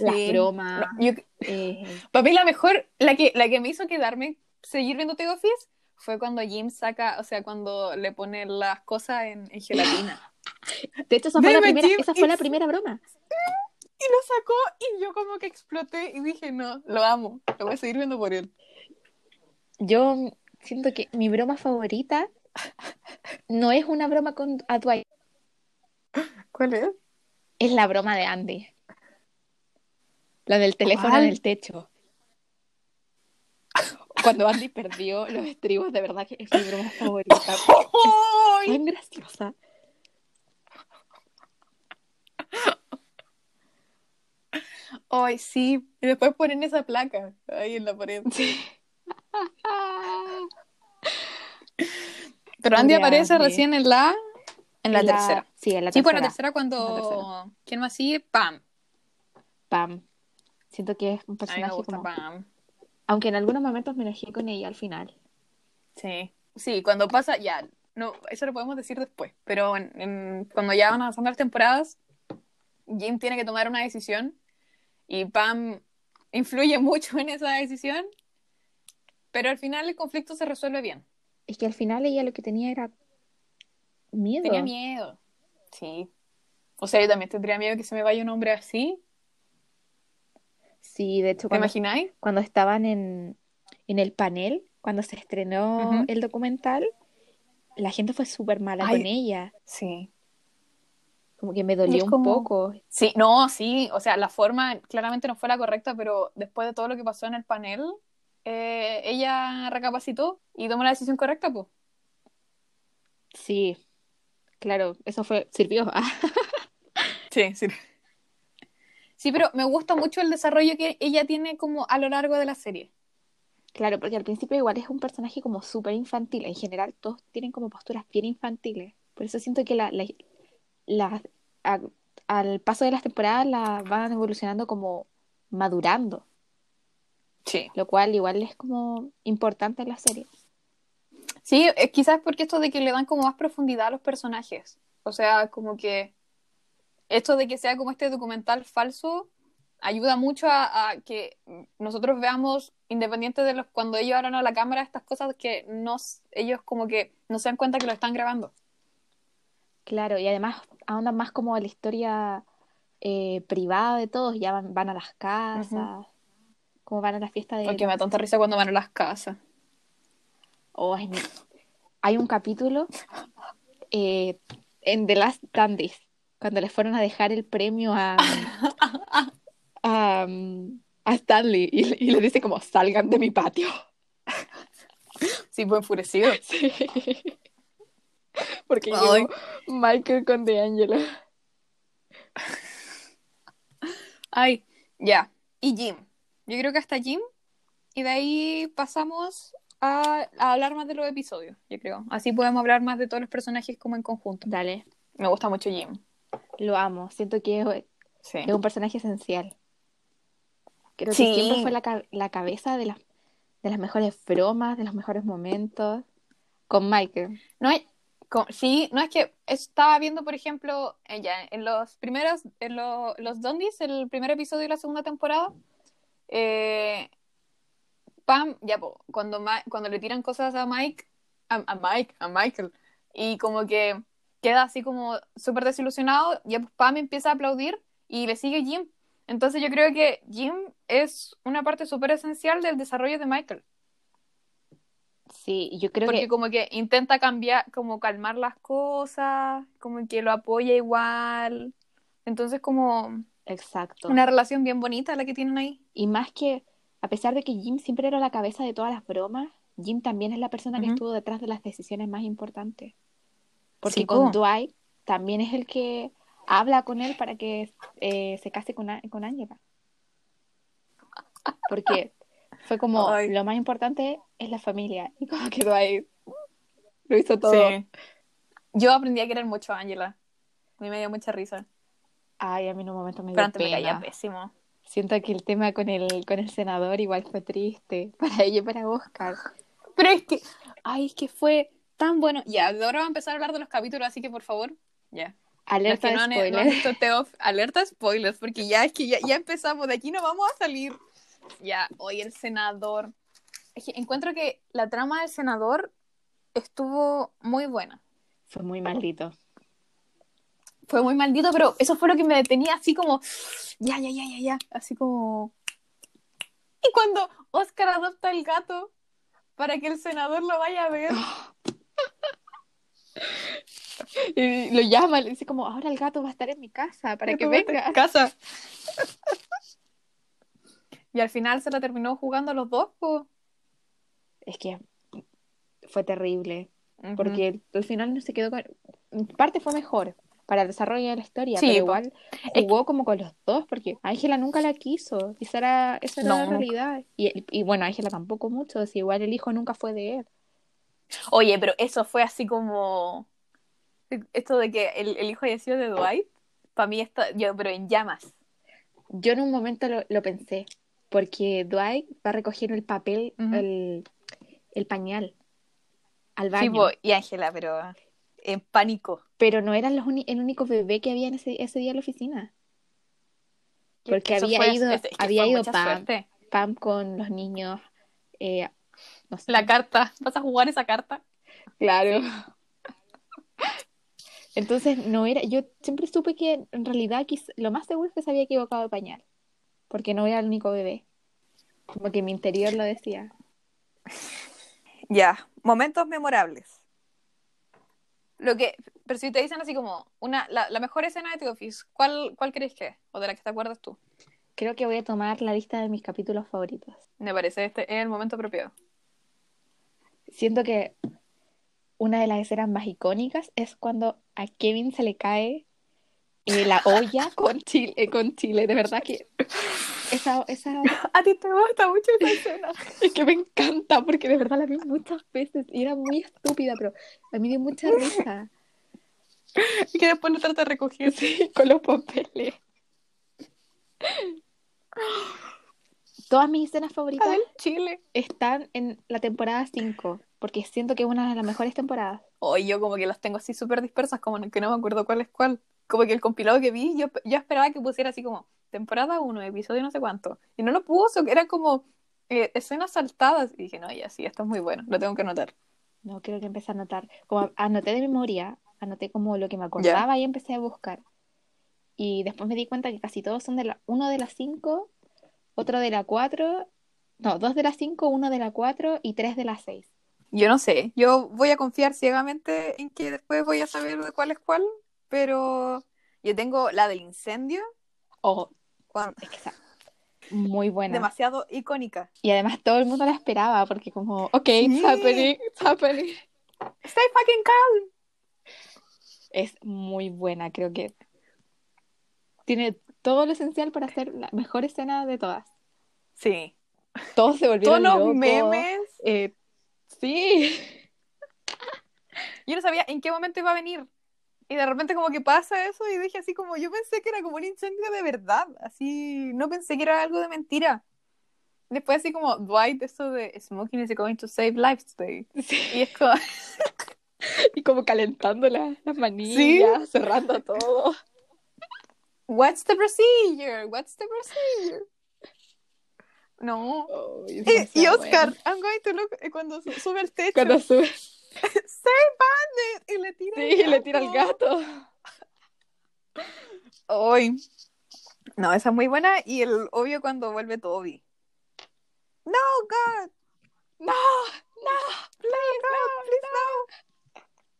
[SPEAKER 2] Las bromas.
[SPEAKER 1] No, yo-
[SPEAKER 2] eh,
[SPEAKER 1] para mí la mejor, la que, la que me hizo quedarme, seguir viendo The Office, fue cuando Jim saca, o sea, cuando le pone las cosas en, en gelatina.
[SPEAKER 2] de hecho, esa fue, la primera,
[SPEAKER 1] Jim,
[SPEAKER 2] esa fue la primera broma.
[SPEAKER 1] y lo sacó y yo como que exploté y dije, no, lo amo, lo voy a seguir viendo por él.
[SPEAKER 2] Yo siento que mi broma favorita no es una broma con a Dwight,
[SPEAKER 1] ¿Cuál es?
[SPEAKER 2] es la broma de Andy. La del teléfono
[SPEAKER 1] ¿Cuál?
[SPEAKER 2] en el techo. cuando Andy perdió los estribos, de verdad que es mi broma favorita.
[SPEAKER 1] ¡Ay!
[SPEAKER 2] Tan graciosa.
[SPEAKER 1] Ay, sí. Y después ponen esa placa ahí en la pared.
[SPEAKER 2] Sí.
[SPEAKER 1] Pero Andy aparece recién en la... En la,
[SPEAKER 2] En
[SPEAKER 1] tercera.
[SPEAKER 2] Sí, en la
[SPEAKER 1] Sí,
[SPEAKER 2] tercera.
[SPEAKER 1] pues en la tercera cuando...
[SPEAKER 2] La tercera.
[SPEAKER 1] ¿Quién más sigue? Pam.
[SPEAKER 2] Pam. Siento que es un
[SPEAKER 1] A mí me
[SPEAKER 2] personaje
[SPEAKER 1] gusta
[SPEAKER 2] como...
[SPEAKER 1] Pam.
[SPEAKER 2] Aunque en algunos momentos me enojé con ella al final.
[SPEAKER 1] Sí. Sí, cuando pasa... Ya, no, eso lo podemos decir después. Pero en- en- cuando ya van avanzando las temporadas, Jim tiene que tomar una decisión y Pam influye mucho en esa decisión. Pero al final el conflicto se resuelve bien.
[SPEAKER 2] Es que al final ella lo que tenía era miedo.
[SPEAKER 1] Tenía miedo. Sí. O sea, yo también tendría miedo que se me vaya un hombre así.
[SPEAKER 2] Sí, de hecho,
[SPEAKER 1] ¿Te
[SPEAKER 2] cuando,
[SPEAKER 1] imagináis?
[SPEAKER 2] cuando estaban en, en el panel, cuando se estrenó el documental, la gente fue súper mala
[SPEAKER 1] Ay.
[SPEAKER 2] con ella.
[SPEAKER 1] Sí.
[SPEAKER 2] Como que me dolió un poco.
[SPEAKER 1] Sí, no, sí. O sea, la forma claramente no fue la correcta, pero después de todo lo que pasó en el panel, eh, ella recapacitó y tomó la decisión correcta, pues.
[SPEAKER 2] Sí, claro, eso fue, sirvió.
[SPEAKER 1] Sí, sí. Sí, pero me gusta mucho el desarrollo que ella tiene como a lo largo de la serie.
[SPEAKER 2] Claro, porque al principio igual es un personaje como súper infantil. En general, todos tienen como posturas bien infantiles. Por eso siento que la, la- la- a- al paso de las temporadas la van evolucionando como madurando,
[SPEAKER 1] Sí.
[SPEAKER 2] lo cual igual es como importante en la serie.
[SPEAKER 1] Sí, eh, quizás porque esto de que le dan como más profundidad a los personajes. O sea, como que esto de que sea como este documental falso ayuda mucho a, a que nosotros veamos, independiente de los cuando ellos hablan a la cámara, estas cosas que nos, ellos como que no se dan cuenta que lo están grabando.
[SPEAKER 2] Claro, y además ahondan más como en la historia eh, privada de todos, ya van, van a las casas, como van a la fiesta de...
[SPEAKER 1] Porque me da tanta risa cuando van a las casas.
[SPEAKER 2] Oh, ay, mi- Hay un capítulo eh, en The Last Dandies, cuando les fueron a dejar el premio a, a, a Stanley y, y le dice como, salgan de mi patio.
[SPEAKER 1] Sí, fue enfurecido.
[SPEAKER 2] Sí. Porque
[SPEAKER 1] Ay.
[SPEAKER 2] llegó Michael con D'Angelo.
[SPEAKER 1] Ay, ya. Y Jim. Yo creo que hasta Jim. Y de ahí pasamos a, a hablar más de los episodios, yo creo. Así podemos hablar más de todos los personajes como en conjunto.
[SPEAKER 2] Dale,
[SPEAKER 1] Me gusta mucho Jim.
[SPEAKER 2] lo amo. Siento que es,
[SPEAKER 1] Sí.
[SPEAKER 2] es un personaje esencial. Creo
[SPEAKER 1] Sí.
[SPEAKER 2] que siempre fue la, la cabeza de las, de las mejores bromas, de los mejores momentos. Con Michael.
[SPEAKER 1] No hay, co- sí, no es que estaba viendo, por ejemplo, ya, en los primeros, en lo- los Dondies, el primer episodio de la segunda temporada, eh, Pam, ya, po, cuando, Ma- cuando le tiran cosas a Mike, a, a Mike, a Michael, y como que queda así como súper desilusionado, ya pues, Pam empieza a aplaudir y le sigue Jim. Entonces yo creo que Jim es una parte súper esencial del desarrollo de Michael.
[SPEAKER 2] Sí, yo creo
[SPEAKER 1] Porque
[SPEAKER 2] que
[SPEAKER 1] como que intenta cambiar, como calmar las cosas, como que lo apoya igual. Entonces como
[SPEAKER 2] Exacto.
[SPEAKER 1] una relación bien bonita la que tienen ahí.
[SPEAKER 2] Y más que, a pesar de que Jim siempre era la cabeza de todas las bromas, Jim también es la persona que estuvo detrás de las decisiones más importantes. Porque
[SPEAKER 1] Sí,
[SPEAKER 2] con. Dwight también es el que habla con él para que eh, se case con, con Angela. Porque fue como,
[SPEAKER 1] Ay.
[SPEAKER 2] lo más importante es la familia. Y como que Dwight lo hizo todo.
[SPEAKER 1] Sí. Yo aprendí a querer mucho a Angela. A mí me dio mucha risa.
[SPEAKER 2] Ay, a mí en un momento me dio
[SPEAKER 1] me caía pésimo.
[SPEAKER 2] Siento que el tema con el, con el senador igual fue triste. Para ella y para Oscar.
[SPEAKER 1] Pero es que, ay, es que fue tan bueno. Ya, ahora va a empezar a hablar de los capítulos, así que por favor, ya.
[SPEAKER 2] Alerta de
[SPEAKER 1] no Off- alerta spoilers, porque ya es que ya, ya empezamos, de aquí no vamos a salir. Ya, hoy el senador. Es que encuentro que la trama del senador estuvo muy buena.
[SPEAKER 2] Fue muy maldito.
[SPEAKER 1] Fue muy maldito, pero eso fue lo que me detenía así como, ya, ya, ya, ya, ya, así como... Y cuando Oscar adopta el gato para que el senador lo vaya a ver.
[SPEAKER 2] Y lo llama, le dice como, ahora el gato va a estar en mi casa para que venga.
[SPEAKER 1] Casa. Y al final se la terminó jugando a los dos, po.
[SPEAKER 2] Es que fue terrible. Porque al final no se quedó con. en Parte fue mejor para el desarrollo de la historia,
[SPEAKER 1] Sí,
[SPEAKER 2] pero igual jugó como con los dos, porque Ángela nunca la quiso. y Esa era, esa era
[SPEAKER 1] No,
[SPEAKER 2] la realidad. Y, y bueno, Ángela tampoco mucho, si igual el hijo nunca fue de él.
[SPEAKER 1] Oye, pero eso fue así como. Esto de que el, el hijo haya sido de Dwight, para mí esto, yo, pero en llamas.
[SPEAKER 2] Yo en un momento lo, lo pensé, porque Dwight va a recoger el papel, el, el pañal al
[SPEAKER 1] Sí,
[SPEAKER 2] baño.
[SPEAKER 1] po, y Ángela, pero en pánico.
[SPEAKER 2] Pero no era los el único bebé que había en ese, ese día en la oficina. Porque
[SPEAKER 1] Eso
[SPEAKER 2] había
[SPEAKER 1] fue-
[SPEAKER 2] ido,
[SPEAKER 1] es- es que
[SPEAKER 2] había ido Pam. Pam con los niños. eh, no sé.
[SPEAKER 1] La carta, ¿vas a jugar esa carta?
[SPEAKER 2] Claro. Entonces, no era, yo siempre supe que en realidad lo más seguro es que se había equivocado de pañal, porque no era el único bebé. Como que mi interior lo decía.
[SPEAKER 1] Ya, momentos memorables. Lo que, pero si te dicen así como una, la, la mejor escena de The Office, ¿cuál, cuál crees que es? O de la que te acuerdas tú.
[SPEAKER 2] Creo que voy a tomar la lista de mis capítulos favoritos.
[SPEAKER 1] Me parece este es el momento apropiado.
[SPEAKER 2] Siento que una de las escenas más icónicas es cuando a Kevin se le cae eh, la olla con chile, eh, con chile. De verdad que esa, esa
[SPEAKER 1] A ti te gusta mucho esa escena.
[SPEAKER 2] es que me encanta porque de verdad la vi muchas veces y era muy estúpida, pero a mí dio mucha risa.
[SPEAKER 1] y que después lo trata de recoger.
[SPEAKER 2] Sí, con los papeles. Todas mis escenas favoritas
[SPEAKER 1] del Chile.
[SPEAKER 2] están en la temporada 5, porque siento que es una de las mejores temporadas.
[SPEAKER 1] Hoy yo como que las tengo así súper dispersas, como que no me acuerdo cuál es cuál. Como que el compilado que vi, yo, yo esperaba que pusiera así como temporada 1, episodio no sé cuánto. Y no lo puso, que eran como eh, escenas saltadas. Y dije, no, ya sí, esto es muy bueno, lo tengo que anotar.
[SPEAKER 2] No, creo que empecé a anotar. Como anoté de memoria, anoté como lo que me acordaba y empecé a buscar. Y después me di cuenta que casi todos son de la, uno de las 5, otro de la 4, no, dos de las 5, uno de la 4 y tres de las 6.
[SPEAKER 1] Yo no sé, yo voy a confiar ciegamente en que después voy a saber de cuál es cuál, pero yo tengo la del incendio,
[SPEAKER 2] Oh,
[SPEAKER 1] cuan-
[SPEAKER 2] es que está muy buena.
[SPEAKER 1] demasiado icónica.
[SPEAKER 2] Y además todo el mundo la esperaba porque como, ok,
[SPEAKER 1] Sí.
[SPEAKER 2] it's happening, it's happening.
[SPEAKER 1] Stay fucking calm.
[SPEAKER 2] Es muy buena, creo que tiene todo lo esencial para hacer la mejor escena de todas.
[SPEAKER 1] Sí.
[SPEAKER 2] Todos se
[SPEAKER 1] Todos
[SPEAKER 2] volvieron
[SPEAKER 1] los
[SPEAKER 2] locos.
[SPEAKER 1] memes.
[SPEAKER 2] Eh, sí.
[SPEAKER 1] Yo no sabía en qué momento iba a venir. Y de repente como que pasa eso y dije así como, yo pensé que era como un incendio de verdad. Así, no pensé que era algo de mentira. Después así como, Dwight, eso de smoking is going to save lives today.
[SPEAKER 2] Sí.
[SPEAKER 1] Y es como,
[SPEAKER 2] Y como calentando la- las manillas, cerrando todo.
[SPEAKER 1] what's the procedure? What's the procedure? No.
[SPEAKER 2] Oh,
[SPEAKER 1] Y, y Oscar,
[SPEAKER 2] bueno.
[SPEAKER 1] I'm going to look, eh, cuando su- sube al techo,
[SPEAKER 2] Cuando sube,
[SPEAKER 1] save Bandit, y le tira
[SPEAKER 2] sí, le tira al gato.
[SPEAKER 1] Hoy. No, esa es muy buena. Y el obvio cuando vuelve Toby. No, God.
[SPEAKER 2] No,
[SPEAKER 1] No, please, no, please,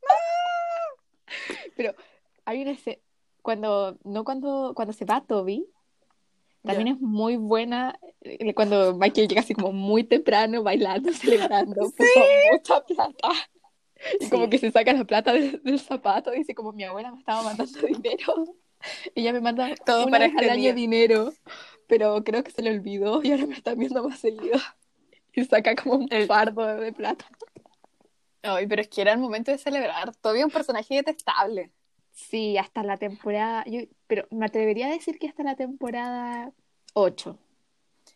[SPEAKER 1] no.
[SPEAKER 2] Pero hay una escena, cuando, no cuando, cuando se va Toby, también
[SPEAKER 1] Ya.
[SPEAKER 2] es muy buena eh, cuando Michael llega así como muy temprano, bailando, celebrando, puso mucha plata. Y como
[SPEAKER 1] Sí.
[SPEAKER 2] que se saca la plata del, del zapato dice como mi abuela me estaba mandando dinero. Ella me manda
[SPEAKER 1] Todo
[SPEAKER 2] una
[SPEAKER 1] para
[SPEAKER 2] vez al
[SPEAKER 1] este
[SPEAKER 2] año
[SPEAKER 1] día.
[SPEAKER 2] dinero, pero creo que se le olvidó y ahora me están viendo más seguido. Y saca como un
[SPEAKER 1] El-
[SPEAKER 2] fardo de, plata.
[SPEAKER 1] Ay, pero es que era el momento de celebrar. Es un personaje detestable.
[SPEAKER 2] Sí, hasta la temporada, yo, pero me atrevería a decir que hasta la temporada 8.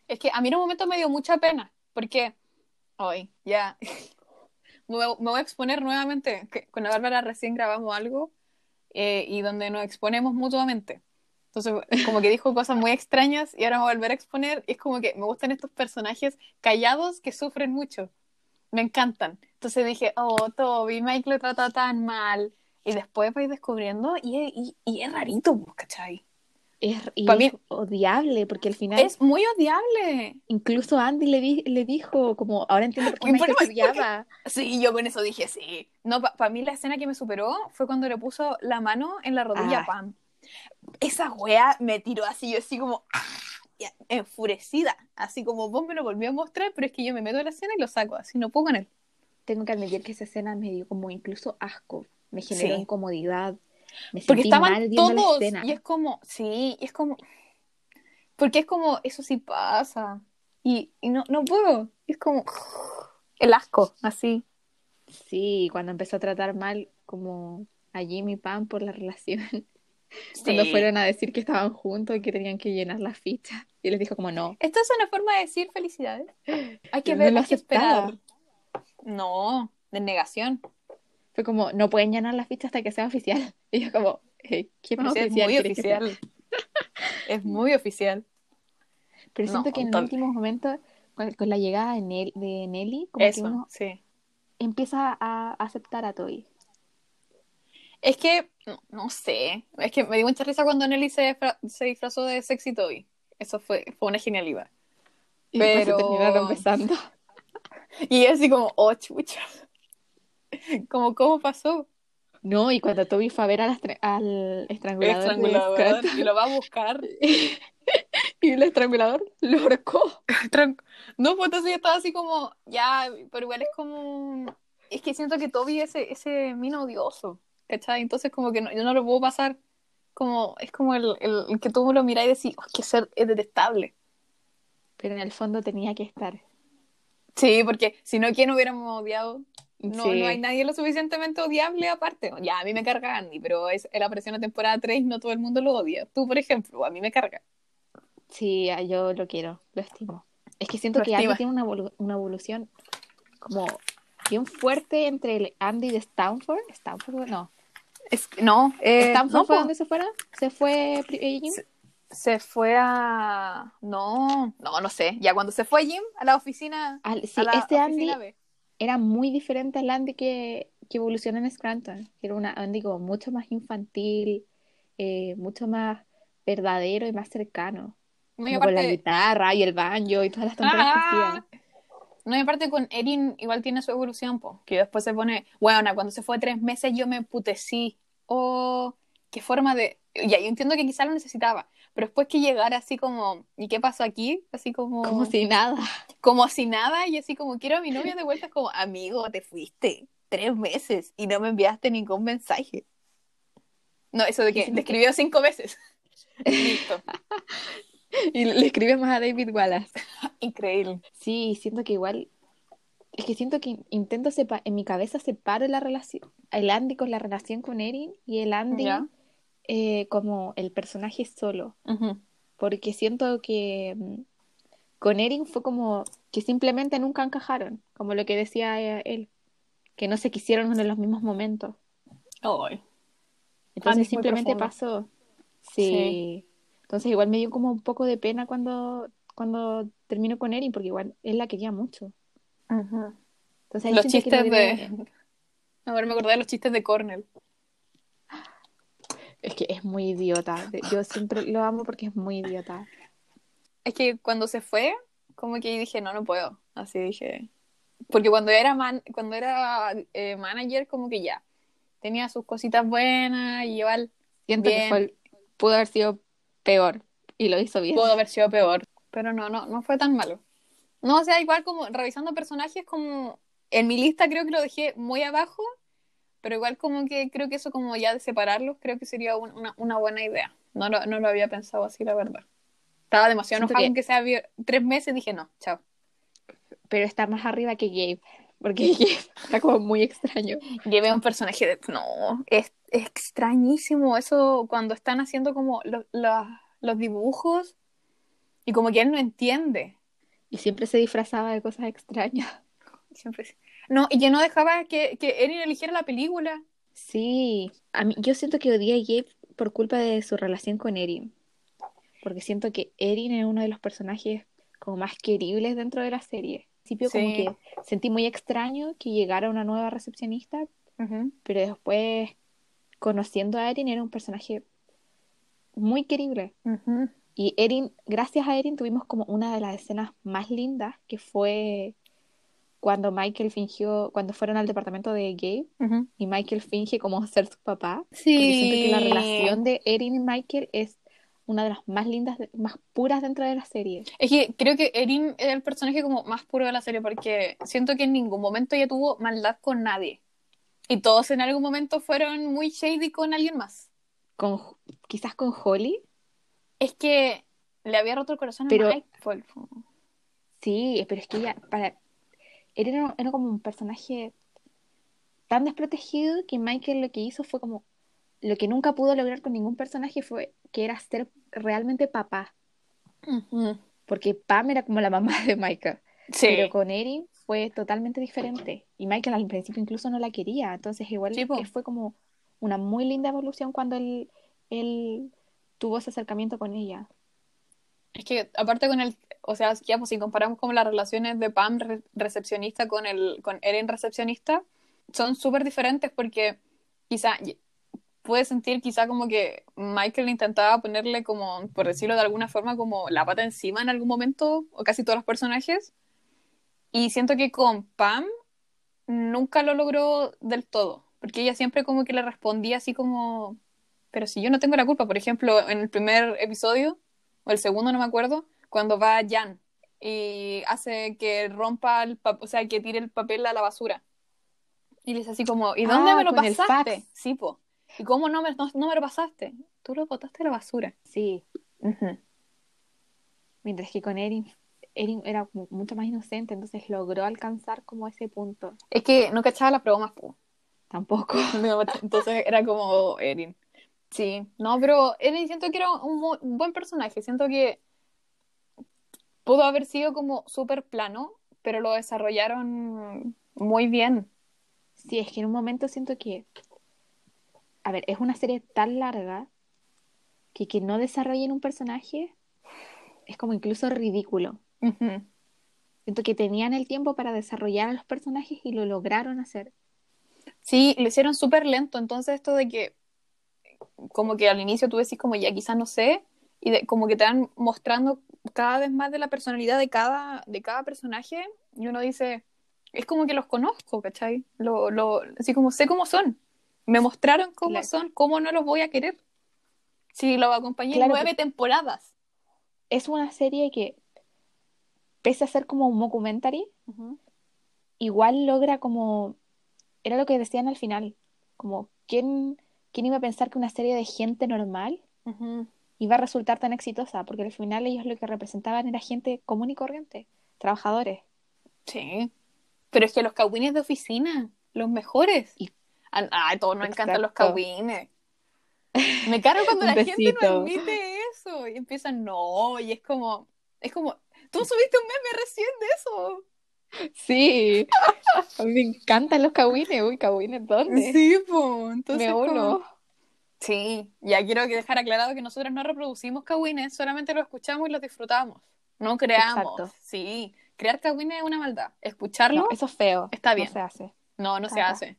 [SPEAKER 1] Es que a mí en un momento me dio mucha pena. Porque hoy, ya. Me voy, a exponer nuevamente. Que con la Bárbara recién grabamos algo eh, y donde nos exponemos mutuamente. Entonces, como que dijo cosas muy extrañas y ahora voy a volver a exponer. Y es como que me gustan estos personajes callados que sufren mucho. Me encantan. Entonces dije, oh, Toby, Mike lo trata tan mal. Y después vais descubriendo y, y, y es rarito, pues, ¿cachai?
[SPEAKER 2] Es, y
[SPEAKER 1] Pa' mí-
[SPEAKER 2] odiable, porque al final
[SPEAKER 1] Es muy odiable.
[SPEAKER 2] incluso Andy le, di- le dijo, como, ahora entiendo por qué Michael se odiaba.
[SPEAKER 1] Sí, yo con eso dije sí. No, para mí la escena que me superó fue cuando le puso la mano en la rodilla
[SPEAKER 2] Ah.
[SPEAKER 1] a Pam. Esa wea me tiró así, yo así como... ¡ah! enfurecida, así como vos me lo volví a mostrar, pero es que yo me meto en la escena y lo saco, así no puedo con él.
[SPEAKER 2] Tengo que admitir que esa escena me dio como incluso asco, me generó
[SPEAKER 1] Sí.
[SPEAKER 2] incomodidad. Me
[SPEAKER 1] Porque estaban
[SPEAKER 2] la
[SPEAKER 1] todos, y es como, sí, y es como, porque es como, eso sí pasa, y, y no, no puedo, es como, el asco, así.
[SPEAKER 2] Sí, cuando empezó a tratar mal como a Jimmy y Pam por la relación. Cuando fueron a decir que estaban juntos y que tenían que llenar las fichas. Y les dijo como no.
[SPEAKER 1] Esto es una forma de decir felicidades. Hay que
[SPEAKER 2] no
[SPEAKER 1] ver,
[SPEAKER 2] lo
[SPEAKER 1] hay que esperar. No, de negación.
[SPEAKER 2] Fue como, no pueden llenar las fichas hasta que sea oficial. Y yo como, eh, ¿qué
[SPEAKER 1] sí, es
[SPEAKER 2] oficial
[SPEAKER 1] muy oficial. Es muy oficial.
[SPEAKER 2] Pero siento
[SPEAKER 1] No,
[SPEAKER 2] que en el último momento, con, con la llegada de, Nel- de Nelly, como que
[SPEAKER 1] Eso,
[SPEAKER 2] uno
[SPEAKER 1] sí.
[SPEAKER 2] empieza a aceptar a Toby.
[SPEAKER 1] Es que, no, no sé, es que me dio mucha risa cuando Nelly se, se disfrazó de Sexy Toy. Eso fue, fue una genialidad.
[SPEAKER 2] Y
[SPEAKER 1] Pero-
[SPEAKER 2] se terminaron besando.
[SPEAKER 1] Y así como, oh, chucha. Como, ¿cómo pasó?
[SPEAKER 2] No, y cuando Toby fue a ver al, estra- al estrangulador,
[SPEAKER 1] Estrangulador. Y lo va a buscar.
[SPEAKER 2] y el estrangulador lo ahorcó.
[SPEAKER 1] Tran- No, pues entonces yo estaba así como, ya, pero igual es como. Es que siento que Toby es ese, ese mino odioso, ¿cachai? Entonces, como que no- yo no lo puedo pasar. Como, es como el, el- el que tú lo miras y decís, oh, que ser es detestable.
[SPEAKER 2] Pero en el fondo tenía que estar.
[SPEAKER 1] Sí, porque si no, ¿quién hubiéramos odiado? No,
[SPEAKER 2] Sí.
[SPEAKER 1] no hay nadie lo suficientemente odiable aparte. Ya, a mí me carga Andy, pero es, él apareció en la temporada 3 no todo el mundo lo odia. Tú, por ejemplo, a mí me carga.
[SPEAKER 2] Sí, yo lo quiero, lo estimo. Es que siento
[SPEAKER 1] Lo
[SPEAKER 2] que Andy tiene una, una evolución como bien fuerte entre el Andy de Stanford. Stanford, no.
[SPEAKER 1] Es, no, eh,
[SPEAKER 2] ¿Stanford
[SPEAKER 1] no,
[SPEAKER 2] fue donde se fuera? ¿Se fue eh, Jim?
[SPEAKER 1] Se- se fue a. No, no, no sé. Ya cuando se fue Jim a la oficina.
[SPEAKER 2] Al- sí,
[SPEAKER 1] a la
[SPEAKER 2] este Andy
[SPEAKER 1] B.
[SPEAKER 2] era muy diferente al Andy que, que evolucionó en Scranton. que Era una Andy como mucho más infantil, eh, mucho más verdadero y más cercano.
[SPEAKER 1] No,
[SPEAKER 2] Como con la
[SPEAKER 1] aparte,
[SPEAKER 2] guitarra y el banjo y todas las tonterías que
[SPEAKER 1] Ah,
[SPEAKER 2] hacía.
[SPEAKER 1] no, y aparte con Erin igual tiene su evolución, po, que después se pone, bueno, cuando se fue tres meses yo me emputecí. Oh, qué forma de... Ya, yo entiendo que quizá lo necesitaba, pero después que llegara así como, ¿y qué pasó aquí? Así como...
[SPEAKER 2] Como si nada.
[SPEAKER 1] como si nada, y así como quiero a mi novia de vuelta, como, amigo, te fuiste tres meses y no me enviaste ningún mensaje. No, eso de que te escribió cinco veces. Listo.
[SPEAKER 2] Y le escribe más a David Wallace.
[SPEAKER 1] Increíble.
[SPEAKER 2] Sí, siento que igual. Es que siento que intento separar. En mi cabeza separo la relación. El Andy con la relación con Erin y el Andy. Eh, como el personaje solo. Porque siento que mm, con Erin fue como que simplemente nunca encajaron. Como lo que decía eh, él. Que no se quisieron en los mismos momentos. Entonces simplemente pasó. Sí.
[SPEAKER 1] Sí.
[SPEAKER 2] Entonces igual me dio como un poco de pena cuando, cuando terminó con Erin, porque igual él la quería mucho. Entonces
[SPEAKER 1] Los chistes de...
[SPEAKER 2] dio-
[SPEAKER 1] A ver, me acordé de los chistes de Cornell.
[SPEAKER 2] Es que es muy idiota. Yo siempre lo amo porque es muy idiota.
[SPEAKER 1] Es que cuando se fue, como que dije, no, no puedo. Así dije. Porque cuando era man, cuando era eh, manager, como que ya. Tenía sus cositas buenas y igual
[SPEAKER 2] Siento que fue, el- pudo haber sido peor y lo hizo bien.
[SPEAKER 1] pudo haber sido peor. Pero no, no, no fue tan malo. No, o sea, igual como revisando personajes, como en mi lista creo que lo dejé muy abajo, pero igual como que creo que eso como ya de separarlos, creo que sería un- una, una buena idea. No lo, no lo había pensado así, la verdad. Estaba demasiado enojado
[SPEAKER 2] que-
[SPEAKER 1] con que sea tres meses, dije no, chao.
[SPEAKER 2] Pero está más arriba que Gabe. Porque Gabe está como muy extraño.
[SPEAKER 1] Llevé un personaje de... No, es, es extrañísimo eso cuando están haciendo como lo- la- los dibujos y como que él no entiende.
[SPEAKER 2] Y siempre se disfrazaba de cosas extrañas.
[SPEAKER 1] Siempre. No, y que no dejaba que, que Erin eligiera la película.
[SPEAKER 2] Sí, a mí, yo siento que odié a Gabe por culpa de su relación con Erin. Porque siento que Erin es uno de los personajes como más queribles dentro de la serie. Al principio como que sentí muy extraño que llegara una nueva recepcionista, pero después conociendo a Erin era un personaje muy querible. Y Erin, gracias a Erin tuvimos como una de las escenas más lindas que fue cuando Michael fingió, cuando fueron al departamento de Gabe y Michael finge como ser su papá. Porque siento que la relación de Erin y Michael es una de las más lindas, más puras dentro de la serie.
[SPEAKER 1] Es que creo que Erin es el personaje como más puro de la serie porque siento que en ningún momento ella tuvo maldad con nadie. Y todos en algún momento fueron muy shady con alguien más.
[SPEAKER 2] Con, quizás con Holly.
[SPEAKER 1] Es que le había roto el corazón
[SPEAKER 2] Pero-
[SPEAKER 1] a fue-
[SPEAKER 2] Sí, pero es que ella, para, era, era como un personaje tan desprotegido que Michael lo que hizo fue como, lo que nunca pudo lograr con ningún personaje fue que era ser realmente papá. Porque Pam era como la mamá de Michael.
[SPEAKER 1] Sí.
[SPEAKER 2] Pero con Erin fue totalmente diferente. Y Michael al principio incluso no la quería. Entonces igual
[SPEAKER 1] Sí, po.
[SPEAKER 2] que fue como una muy linda evolución cuando él, él tuvo ese acercamiento con ella.
[SPEAKER 1] Es que aparte con el, o sea, ya pues si comparamos como las relaciones de Pam re- recepcionista con el con Erin recepcionista, son súper diferentes porque quizá puedes sentir quizá como que Michael intentaba ponerle como, por decirlo de alguna forma, como la pata encima en algún momento, o casi todos los personajes. Y siento que con Pam nunca lo logró del todo, porque ella siempre como que le respondía así como, pero si yo no tengo la culpa, por ejemplo, en el primer episodio, o el segundo, no me acuerdo, cuando va Jan y hace que rompa el papel, o sea, que tire el papel a la basura. Y le dice así como, ¿y dónde
[SPEAKER 2] Ah,
[SPEAKER 1] me lo pasaste? Sí, po. ¿Y cómo no me, no, no me lo pasaste? Tú lo botaste a la basura.
[SPEAKER 2] Sí. Mientras que con Erin, Erin era mucho más inocente, entonces logró alcanzar como ese punto.
[SPEAKER 1] Es que no cachaba las bromas, po.
[SPEAKER 2] Tampoco.
[SPEAKER 1] No, Entonces era como Erin. Sí, no, pero Erin siento que era un, un buen personaje. Siento que pudo haber sido como súper plano, pero lo desarrollaron muy bien.
[SPEAKER 2] Sí, es que en un momento siento que, a ver, es una serie tan larga que que no desarrollen un personaje es como incluso ridículo. Siento que tenían el tiempo para desarrollar a los personajes y lo lograron hacer.
[SPEAKER 1] Sí, lo hicieron súper lento. Entonces, esto de que, como que al inicio tú decís, como ya quizás no sé, y de- como que te van mostrando cada vez más de la personalidad de cada, de cada personaje, y uno dice, es como que los conozco, ¿cachai? Lo, lo, así como sé cómo son. Me mostraron cómo
[SPEAKER 2] Claro.
[SPEAKER 1] son, cómo no los voy a querer. Si los acompañé
[SPEAKER 2] Claro,
[SPEAKER 1] nueve temporadas.
[SPEAKER 2] Es una serie que, pese a ser como un mockumentary, igual logra como, era lo que decían al final, como, ¿quién, quién iba a pensar que una serie de gente normal iba a resultar tan exitosa? Porque al final ellos lo que representaban era gente común y corriente, trabajadores.
[SPEAKER 1] Sí. Pero es que los cagüines de oficina, los mejores.
[SPEAKER 2] Y-
[SPEAKER 1] A, a todos nos encantan los cagüines. Me cargo cuando la gente no admite eso. Y empiezan, no, y es como, es como, tú subiste un meme recién de eso.
[SPEAKER 2] Sí, me encantan los cagüines. Uy, cagüines, ¿dónde?
[SPEAKER 1] Sí, pues. Entonces,
[SPEAKER 2] me
[SPEAKER 1] como-
[SPEAKER 2] uno.
[SPEAKER 1] Sí, ya quiero que dejar aclarado que nosotros no reproducimos cagüines, solamente los escuchamos y los disfrutamos. No creamos.
[SPEAKER 2] Exacto.
[SPEAKER 1] Sí, crear cagüines es una maldad. Escucharlo,
[SPEAKER 2] No, eso es feo.
[SPEAKER 1] Está
[SPEAKER 2] no
[SPEAKER 1] bien.
[SPEAKER 2] se hace.
[SPEAKER 1] no, no se hace.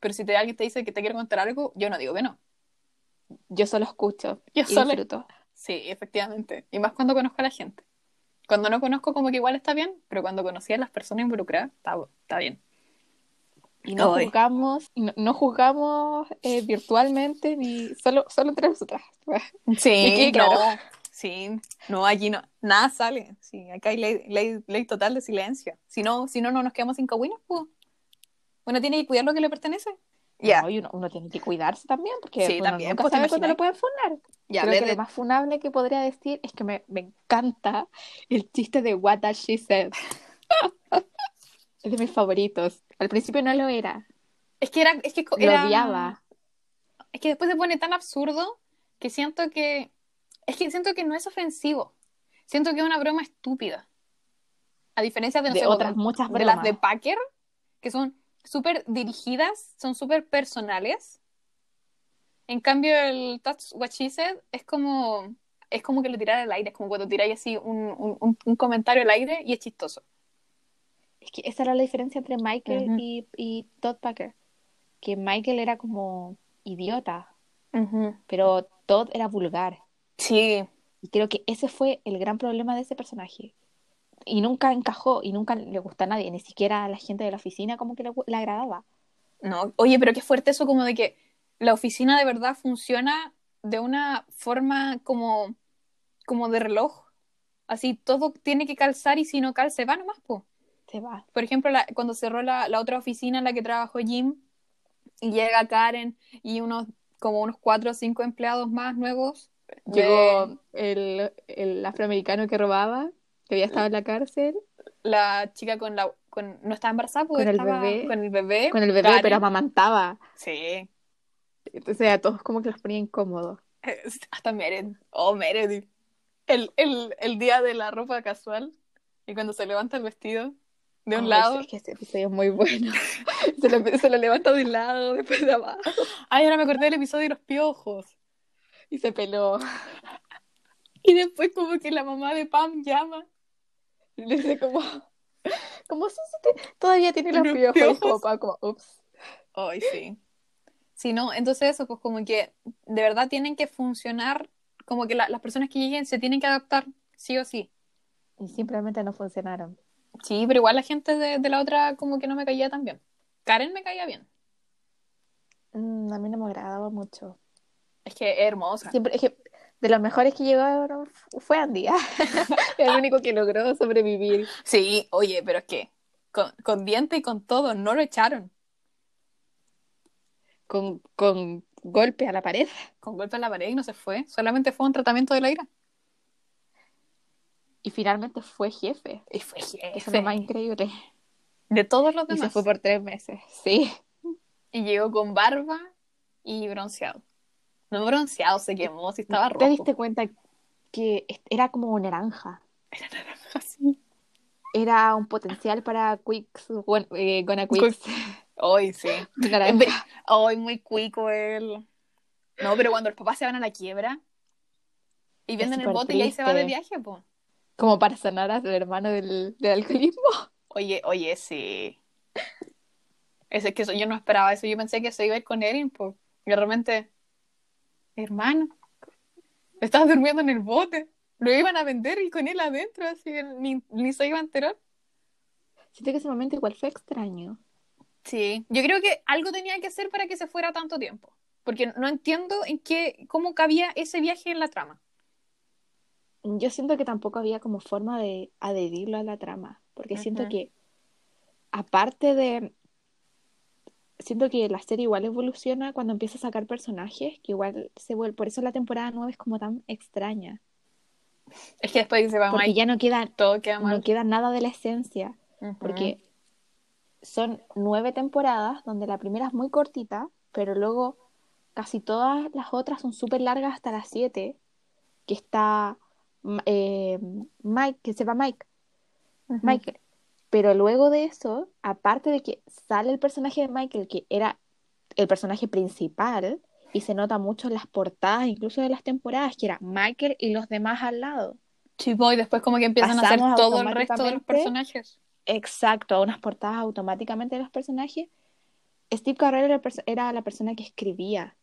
[SPEAKER 1] Pero si te, alguien te dice que te quiere contar algo, yo no digo que no.
[SPEAKER 2] Yo solo escucho
[SPEAKER 1] Yo
[SPEAKER 2] y
[SPEAKER 1] solo-
[SPEAKER 2] disfruto.
[SPEAKER 1] Sí, efectivamente. Y más cuando conozco a la gente. Cuando no conozco, como que igual está bien, pero cuando conocí a las personas involucradas, está, está bien.
[SPEAKER 2] Y no
[SPEAKER 1] Ay.
[SPEAKER 2] juzgamos, no, no juzgamos eh, virtualmente ni solo, solo entre nosotras.
[SPEAKER 1] Sí,
[SPEAKER 2] claro.
[SPEAKER 1] no. Sí, no, aquí no, nada sale. Sí, acá hay ley, ley, ley total de silencio. Si no, si no, no nos quedamos sin cagüines, pues. Uno tiene que cuidar lo que le pertenece.
[SPEAKER 2] No, y uno, uno tiene que cuidarse también, porque
[SPEAKER 1] Sí,
[SPEAKER 2] uno
[SPEAKER 1] también,
[SPEAKER 2] nunca
[SPEAKER 1] pues, ¿te
[SPEAKER 2] sabe cuándo lo pueden funar.
[SPEAKER 1] ya,
[SPEAKER 2] Creo que lo más funable que podría decir es que me, me encanta el chiste de What Does She Said. es de mis favoritos. Al principio no lo era,
[SPEAKER 1] es que era, es que
[SPEAKER 2] lo
[SPEAKER 1] era-
[SPEAKER 2] odiaba.
[SPEAKER 1] Es que después se pone tan absurdo que siento que. Es que siento que no es ofensivo. Siento que es una broma estúpida. A diferencia de, no
[SPEAKER 2] De
[SPEAKER 1] sé,
[SPEAKER 2] otras
[SPEAKER 1] como-
[SPEAKER 2] muchas
[SPEAKER 1] de las
[SPEAKER 2] bromas.
[SPEAKER 1] de Packer, que son súper dirigidas, son súper personales. En cambio, el Touch What She Said es como. Es como que lo tirar al aire, es como cuando tiráis así un, un- comentario al aire y es chistoso.
[SPEAKER 2] Es que esa era la diferencia entre Michael y Todd Packer. Que Michael era como idiota, pero Todd era vulgar.
[SPEAKER 1] Sí,
[SPEAKER 2] Y creo que ese fue el gran problema de ese personaje. Y nunca encajó y nunca le gustó a nadie, ni siquiera a la gente de la oficina como que le, le agradaba.
[SPEAKER 1] No, oye, pero qué fuerte eso como de que la oficina de verdad funciona de una forma como como de reloj. Así todo tiene que calzar y si no calza, se va nomás, po.
[SPEAKER 2] Se va.
[SPEAKER 1] Por ejemplo, la- cuando cerró la, la otra oficina en la que trabajó Jim y llega Karen y unos como unos cuatro o cinco empleados más nuevos. de-
[SPEAKER 2] Llegó el, el afroamericano que robaba, que había estado en la cárcel,
[SPEAKER 1] la chica con la con no estaba embarazada, pues
[SPEAKER 2] Con el
[SPEAKER 1] estaba
[SPEAKER 2] bebé.
[SPEAKER 1] con el bebé.
[SPEAKER 2] con el bebé,
[SPEAKER 1] Karen.
[SPEAKER 2] pero amamantaba.
[SPEAKER 1] Sí.
[SPEAKER 2] Entonces a todos como que los ponía incómodos.
[SPEAKER 1] Hasta Meredith. Oh, Meredith. El, el, el día de la ropa casual y cuando se levanta el vestido de un lado.
[SPEAKER 2] Es que ese episodio es muy bueno. se, lo, se lo levanta de un lado, después de abajo.
[SPEAKER 1] Ay, ahora me acordé del episodio de los piojos.
[SPEAKER 2] Y se peló.
[SPEAKER 1] Y después como que la mamá de Pam llama.
[SPEAKER 2] Dice como... Como si se te- todavía tiene los piojos. Como, como, ups.
[SPEAKER 1] Ay, sí. Sí, no, entonces eso, pues como que de verdad tienen que funcionar, como que la- las personas que lleguen se tienen que adaptar, sí o sí.
[SPEAKER 2] Y simplemente no funcionaron.
[SPEAKER 1] Sí, pero igual la gente de, de la otra como que no me caía tan bien. Karen me caía bien.
[SPEAKER 2] Mm, a mí no me agradaba mucho.
[SPEAKER 1] Es que es hermosa.
[SPEAKER 2] Siempre, es que de los mejores que llegaron fu- fue Andy. ¿ah? el único que logró sobrevivir.
[SPEAKER 1] Sí, oye, pero es que con, con diente y con todo, no lo echaron.
[SPEAKER 2] Con, con golpe a la pared.
[SPEAKER 1] Con golpe en la pared y no se fue. Solamente fue un tratamiento de la ira.
[SPEAKER 2] Y finalmente fue jefe.
[SPEAKER 1] Y fue
[SPEAKER 2] Eso es
[SPEAKER 1] jefe.
[SPEAKER 2] lo más increíble.
[SPEAKER 1] De todos los
[SPEAKER 2] Y se
[SPEAKER 1] demás.
[SPEAKER 2] fue por tres meses. Sí.
[SPEAKER 1] Y llegó con barba y bronceado. No bronceado, se quemó, si estaba rojo.
[SPEAKER 2] ¿Te diste cuenta que era como naranja?
[SPEAKER 1] Era naranja, sí.
[SPEAKER 2] Era un potencial para Quicks, bueno, eh, Gonna Quicks.
[SPEAKER 1] Hoy sí. Hoy muy cuico él. No, pero cuando los papás se van a la quiebra y venden el bote y ahí se va de viaje, pues.
[SPEAKER 2] Como para sanar al hermano del, del alcoholismo.
[SPEAKER 1] Oye, oye, sí. Ese es que eso, yo no esperaba eso. Yo pensé que se iba a ir con Erin, pues. Y de repente, hermano, estabas durmiendo en el bote. Lo iban a vender y con él adentro, así que ni, ni se iba a enterar.
[SPEAKER 2] Siento que ese momento igual fue extraño.
[SPEAKER 1] Sí, yo creo que algo tenía que hacer para que se fuera tanto tiempo. Porque no entiendo en qué, cómo cabía ese viaje en la trama.
[SPEAKER 2] Yo siento que tampoco había como forma de adherirlo a la trama, porque siento que aparte de... Siento que la serie igual evoluciona cuando empieza a sacar personajes, que igual se vuelve... Por eso la temporada 9 es como tan extraña,
[SPEAKER 1] Es que después se va
[SPEAKER 2] porque
[SPEAKER 1] Mike,
[SPEAKER 2] ya no queda,
[SPEAKER 1] todo queda
[SPEAKER 2] no
[SPEAKER 1] mal.
[SPEAKER 2] queda nada de la esencia, porque son nueve temporadas donde la primera es muy cortita, pero luego casi todas las otras son súper largas hasta las siete, que está eh, Mike, que se va Mike,
[SPEAKER 1] Ujú.
[SPEAKER 2] Michael. Pero luego de eso, aparte de que sale el personaje de Michael, que era el personaje principal, y se nota mucho en las portadas, incluso de las temporadas, que era Michael y los demás al lado.
[SPEAKER 1] Sí, después como que empiezan a hacer
[SPEAKER 2] Pasamos
[SPEAKER 1] todo el resto de los personajes.
[SPEAKER 2] Exacto, a unas portadas automáticamente de los personajes. Steve Carell era, era la persona que escribía.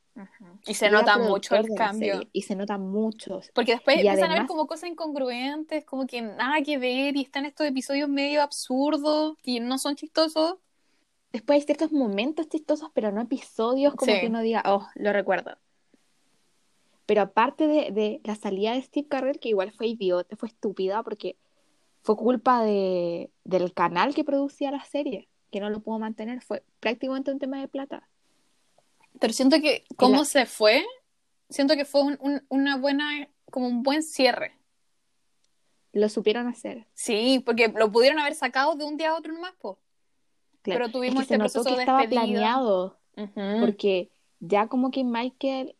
[SPEAKER 1] Y se nota mucho el cambio.
[SPEAKER 2] serie, y se nota mucho.
[SPEAKER 1] Porque después
[SPEAKER 2] Y
[SPEAKER 1] empiezan a ver
[SPEAKER 2] además-
[SPEAKER 1] como cosas incongruentes, como que nada que ver, y están estos episodios medio absurdos y no son chistosos.
[SPEAKER 2] Después hay ciertos momentos chistosos, pero no episodios como
[SPEAKER 1] Sí.
[SPEAKER 2] que uno diga, oh, lo recuerdo. Pero aparte de, de la salida de Steve Carell, que igual fue idiota, fue estúpida, porque fue culpa de, del canal que producía la serie, que no lo pudo mantener, fue prácticamente un tema de plata.
[SPEAKER 1] Pero siento que cómo
[SPEAKER 2] la-
[SPEAKER 1] se fue, siento que fue un- un- una buena, como un buen cierre.
[SPEAKER 2] Lo supieron hacer.
[SPEAKER 1] Sí, porque lo pudieron haber sacado de un día a otro nomás, po.
[SPEAKER 2] Claro.
[SPEAKER 1] Pero tuvimos
[SPEAKER 2] es que
[SPEAKER 1] este
[SPEAKER 2] se notó que
[SPEAKER 1] de
[SPEAKER 2] estaba planeado, porque ya como que Michael,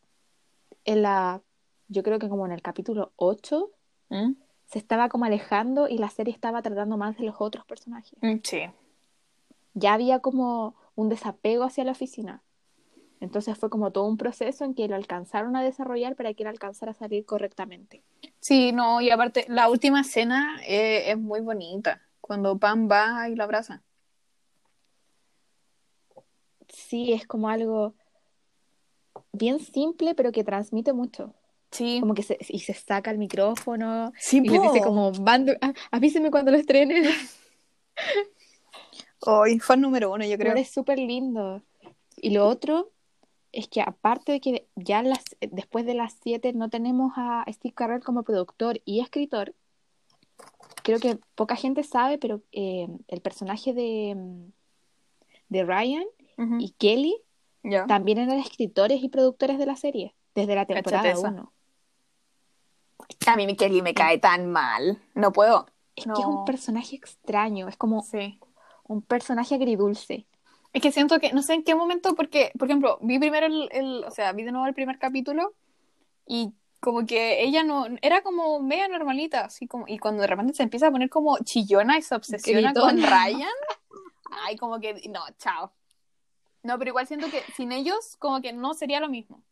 [SPEAKER 2] en la, yo creo que como en el capítulo 8,
[SPEAKER 1] ¿Mm?
[SPEAKER 2] se estaba como alejando y la serie estaba tratando más de los otros personajes.
[SPEAKER 1] Mm, Sí.
[SPEAKER 2] Ya había como un desapego hacia la oficina. Entonces fue como todo un proceso en que lo alcanzaron a desarrollar para que él alcanzara a salir correctamente.
[SPEAKER 1] Sí, no, y aparte, la última escena eh, es muy bonita. Cuando Pam va y lo abraza.
[SPEAKER 2] Sí, es como algo bien simple, pero que transmite mucho.
[SPEAKER 1] Sí.
[SPEAKER 2] Como que se, y se saca el micrófono
[SPEAKER 1] Sí,
[SPEAKER 2] y le dice como, "Mando- ah, avíseme cuando lo estrenen.
[SPEAKER 1] Hoy fue el número uno, yo creo.
[SPEAKER 2] Pero es súper lindo. Y lo otro es que aparte de que ya las, después de las 7 no tenemos a Steve Carell como productor y escritor, creo que poca gente sabe, pero eh, el personaje de, de Ryan y Kelly también eran escritores y productores de la serie, desde la temporada 1.
[SPEAKER 1] A mí Kelly me cae tan mal, no puedo.
[SPEAKER 2] Es que es un personaje extraño, es como un personaje agridulce.
[SPEAKER 1] Es que siento que, no sé en qué momento, porque, por ejemplo, vi primero el, o sea, vi de nuevo el primer capítulo y como que ella no, era como media normalita, así como, y cuando de repente se empieza a poner como chillona y se obsesiona con Ryan, ay, como que, no, chao. No, pero igual siento que sin ellos, como que no sería lo mismo.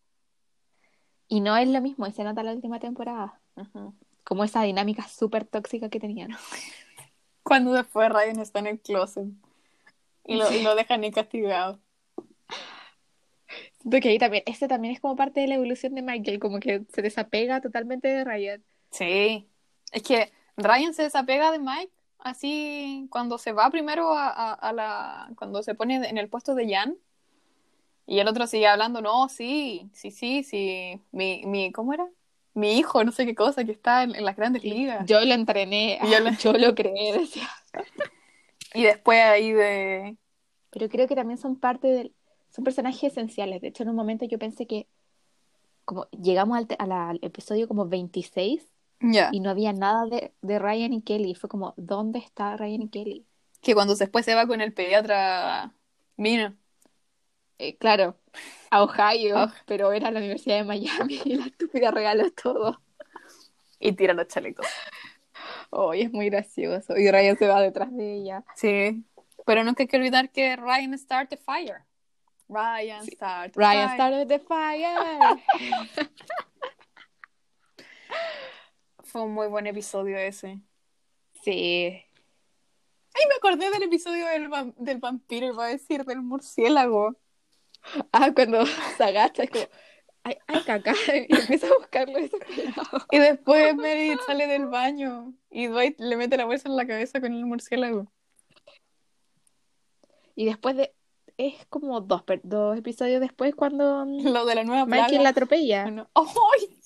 [SPEAKER 2] Y no es lo mismo, y se nota la última temporada. Como esa dinámica súper tóxica que tenían.
[SPEAKER 1] Cuando después Ryan está en el closet. Y lo, y lo dejan castigado.
[SPEAKER 2] Siento que ahí también, este también es como parte de la evolución de Michael, como que se desapega totalmente de Ryan.
[SPEAKER 1] Sí, es que Ryan se desapega de Mike así cuando se va primero a, a, la, cuando se pone en el puesto de Jan y el otro sigue hablando, no, sí, sí, sí, sí, mi, mi, ¿cómo era? Mi hijo, no sé qué cosa, que está en, las grandes ligas.
[SPEAKER 2] Yo lo entrené, yo lo, yo lo creé, decía.
[SPEAKER 1] Y después ahí de...
[SPEAKER 2] Pero creo que también son parte del... Son personajes esenciales. De hecho, en un momento yo pensé que como llegamos al, episodio como 26 y no había nada de, de, Ryan y Kelly. Fue como, ¿dónde está Ryan y Kelly?
[SPEAKER 1] Que cuando después se va con el pediatra Mina.
[SPEAKER 2] Eh, claro, a Ohio, pero era la Universidad de Miami y la estúpida regaló todo.
[SPEAKER 1] Y tira los chalecos.
[SPEAKER 2] Hoy es muy gracioso. Y Ryan se va detrás de ella.
[SPEAKER 1] Sí. Pero nunca hay que olvidar que Ryan start the fire. Ryan start
[SPEAKER 2] Ryan started the fire.
[SPEAKER 1] Fue un muy buen episodio ese.
[SPEAKER 2] Sí.
[SPEAKER 1] Ay, me acordé del episodio del, del vampiro, iba a decir, del murciélago.
[SPEAKER 2] Ah, cuando se agacha, es como, ay, ay, caca, y empieza a buscarlo
[SPEAKER 1] Y después Mary sale del baño y Dwight le mete la bolsa en la cabeza con el murciélago.
[SPEAKER 2] Y después de. Es como dos, dos episodios después cuando.
[SPEAKER 1] Lo de la nueva
[SPEAKER 2] Michael la atropella.
[SPEAKER 1] ¡Ay!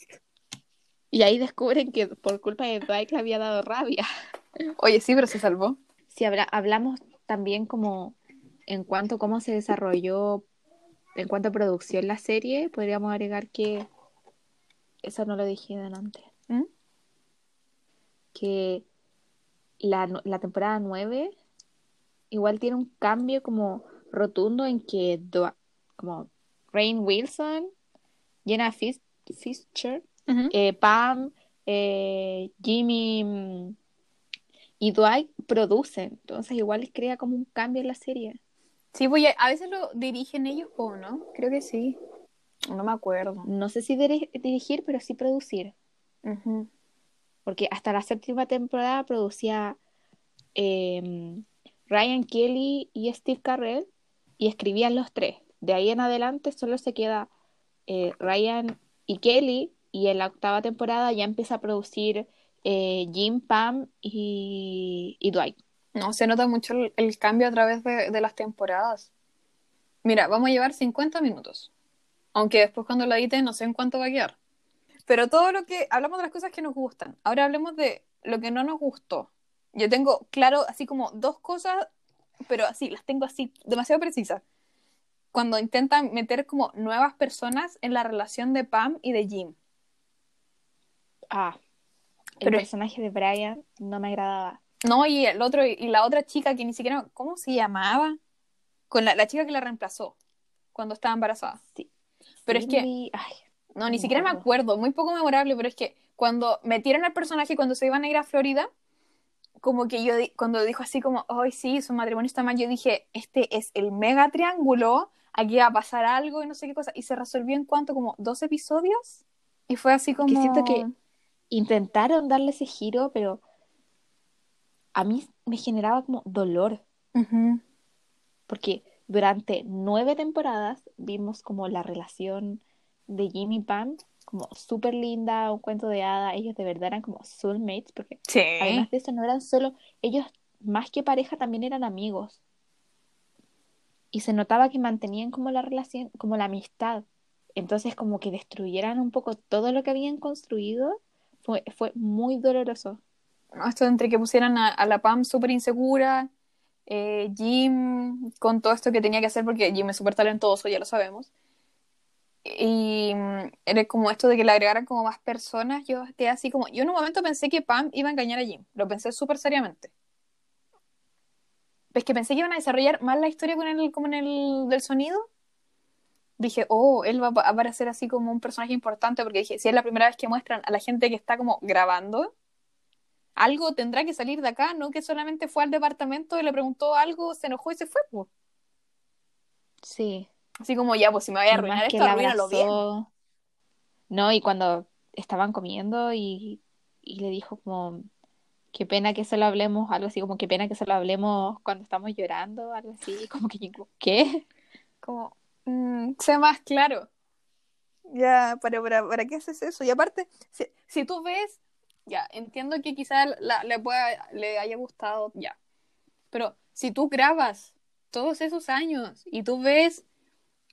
[SPEAKER 2] Y ahí descubren que por culpa de Dwight le había dado rabia.
[SPEAKER 1] Oye, sí, pero se salvó.
[SPEAKER 2] Sí, hablamos también como en cuanto a cómo se desarrolló en cuanto a producción la serie, podríamos agregar que eso no lo dije delante. ¿Mm? Que la, temporada 9 igual tiene un cambio como rotundo en que como Rain Wilson, Jenna Fischer, eh, Pam, eh, Jimmy mm, y Dwight producen. Entonces igual les crea como un cambio en la serie.
[SPEAKER 1] Sí, voy a, veces lo dirigen ellos o no, creo que sí. No me acuerdo.
[SPEAKER 2] No sé si dirigir, pero sí producir. Porque hasta la séptima temporada producía em, Ryan Kelly y Steve Carrell y escribían los tres. De ahí en adelante solo se queda eh, Ryan y Kelly y en la octava temporada ya empieza a producir eh, Jim, Pam y Dwight.
[SPEAKER 1] No, se nota mucho el, cambio a través de, las temporadas. Mira, vamos a llevar 50 minutos. Aunque después cuando la edite no sé en cuánto va a quedar. Pero todo lo que... Hablamos de las cosas que nos gustan. Ahora hablemos de lo que no nos gustó. Yo tengo claro así como dos cosas, pero así, las tengo así, demasiado precisas. Cuando intentan meter como nuevas personas en la relación de Pam y de Jim.
[SPEAKER 2] Ah, el personaje de Brian no me agradaba.
[SPEAKER 1] No, y el otro, y la otra chica que ni siquiera, ¿cómo se llamaba? Con la, chica que la reemplazó cuando estaba embarazada.
[SPEAKER 2] Sí.
[SPEAKER 1] Pero es que. no, ni siquiera me acuerdo, muy poco memorable, pero es que cuando metieron al personaje cuando se iban a ir a Florida, como que yo, cuando dijo así como, ay, sí, su matrimonio está mal, yo dije, este es el mega triángulo, aquí va a pasar algo y no sé qué cosa. Y se resolvió en cuanto, como dos episodios. Y fue así como.
[SPEAKER 2] Que siento que intentaron darle ese giro, pero a mí me generaba como dolor. Porque durante nueve temporadas vimos como la relación de Jimmy y Pam como súper linda, un cuento de hada, ellos de verdad eran como soulmates, porque además de eso no eran solo, ellos más que pareja también eran amigos. y se notaba que mantenían como la relación, como la amistad. Entonces como que destruyeran un poco todo lo que habían construido fue, fue muy doloroso.
[SPEAKER 1] Esto entre que pusieran a, la Pam súper insegura, eh, Jim con todo esto que tenía que hacer, porque Jim es súper talentoso, ya lo sabemos. Y mm, era como esto de que le agregaran como más personas, yo quedé así como, yo en un momento pensé que Pam iba a engañar a Jim, lo pensé súper seriamente. ¿Ves que pensé que iban a desarrollar más la historia con el, como en el del sonido? Dije, oh, él va a aparecer así como un personaje importante, porque dije, si es la primera vez que muestran a la gente que está como grabando, algo tendrá que salir de acá, no que solamente fue al departamento y le preguntó algo, se enojó y se fue, pues.
[SPEAKER 2] Sí.
[SPEAKER 1] Así como ya, pues si me voy a arruinar esto, arruínalo bien.
[SPEAKER 2] No, y cuando estaban comiendo y, y le dijo como, qué pena que se lo hablemos, algo así como, qué pena que se lo hablemos cuando estamos llorando, algo así, como que, ¿qué?
[SPEAKER 1] Como, Mm, sea más claro. Ya, ¿para, para, para qué haces eso? Y aparte, si, si tú ves, ya, entiendo que quizás le, pueda, le haya gustado, ya. Pero si tú grabas todos esos años y tú ves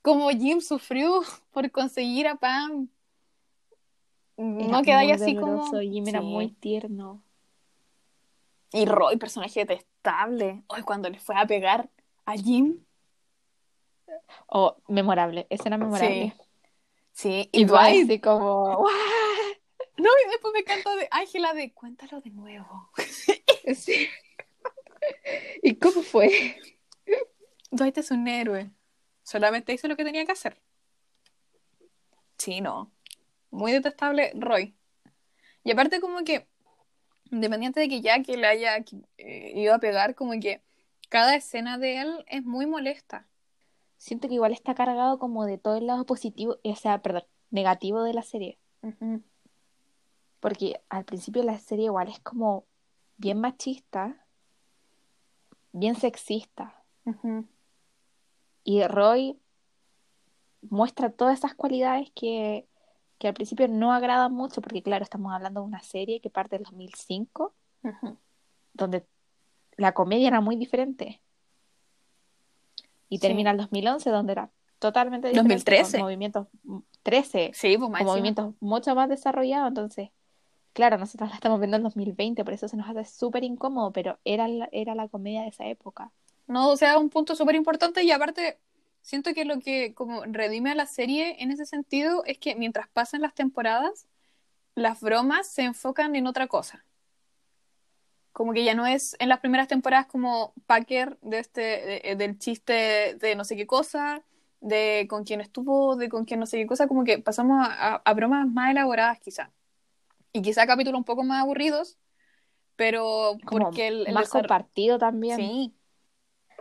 [SPEAKER 1] cómo Jim sufrió por conseguir a Pam, no queda así como.
[SPEAKER 2] Jim era muy tierno.
[SPEAKER 1] Y Roy, personaje detestable. Hoy cuando le fue a pegar a Jim.
[SPEAKER 2] Oh, memorable, escena memorable.
[SPEAKER 1] Sí,
[SPEAKER 2] y, Dwight así como,
[SPEAKER 1] No, y después me encanta de Ángela de cuéntalo de nuevo.
[SPEAKER 2] sí. ¿Y cómo fue?
[SPEAKER 1] Dwight es un héroe. Solamente hizo lo que tenía que hacer. Sí, no. Muy detestable Roy. Y aparte como que, independiente de que ya que le haya eh, ido a pegar, como que cada escena de él es muy molesta
[SPEAKER 2] siento que igual está cargado como de todo el lado positivo, o sea, perdón, negativo de la serie. Porque al principio la serie igual es como bien machista, bien sexista. Y Roy muestra todas esas cualidades que, que, al principio no agradan mucho, porque claro, estamos hablando de una serie que parte del 2005, donde la comedia era muy diferente y termina el 2011 donde era totalmente
[SPEAKER 1] diferente 2013
[SPEAKER 2] con movimientos 13
[SPEAKER 1] sí, pues
[SPEAKER 2] con movimientos mucho más desarrollados entonces claro nosotros la estamos viendo en 2020 por eso se nos hace súper incómodo pero era la, era la comedia de esa época.
[SPEAKER 1] No o sea un punto súper importante y aparte siento que lo que como redime a la serie en ese sentido es que mientras pasan las temporadas las bromas se enfocan en otra cosa como que ya no es en las primeras temporadas como Packer de este, del chiste de no sé qué cosa, de con quién estuvo, de con quién no sé qué cosa, como que pasamos a, bromas más elaboradas quizá. Y quizá capítulos un poco más aburridos, pero porque el,
[SPEAKER 2] más compartido también.
[SPEAKER 1] Sí.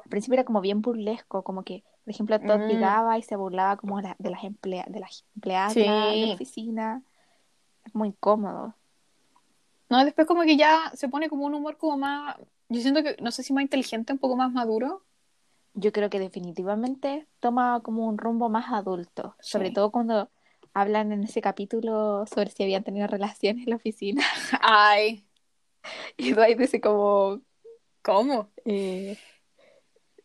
[SPEAKER 2] Al principio era como bien burlesco, como que, por ejemplo, Todd mm. llegaba y se burlaba como de, las, emplea de las empleadas de la oficina. Es muy incómodo.
[SPEAKER 1] No, después como que ya se pone como un humor como más, yo siento que, no sé si más inteligente, un poco más maduro.
[SPEAKER 2] Yo creo que definitivamente toma como un rumbo más adulto, sobre todo cuando hablan en ese capítulo sobre si habían tenido relaciones en la oficina.
[SPEAKER 1] Ay.
[SPEAKER 2] Y Dwight dice como...
[SPEAKER 1] ¿Cómo?
[SPEAKER 2] Eh,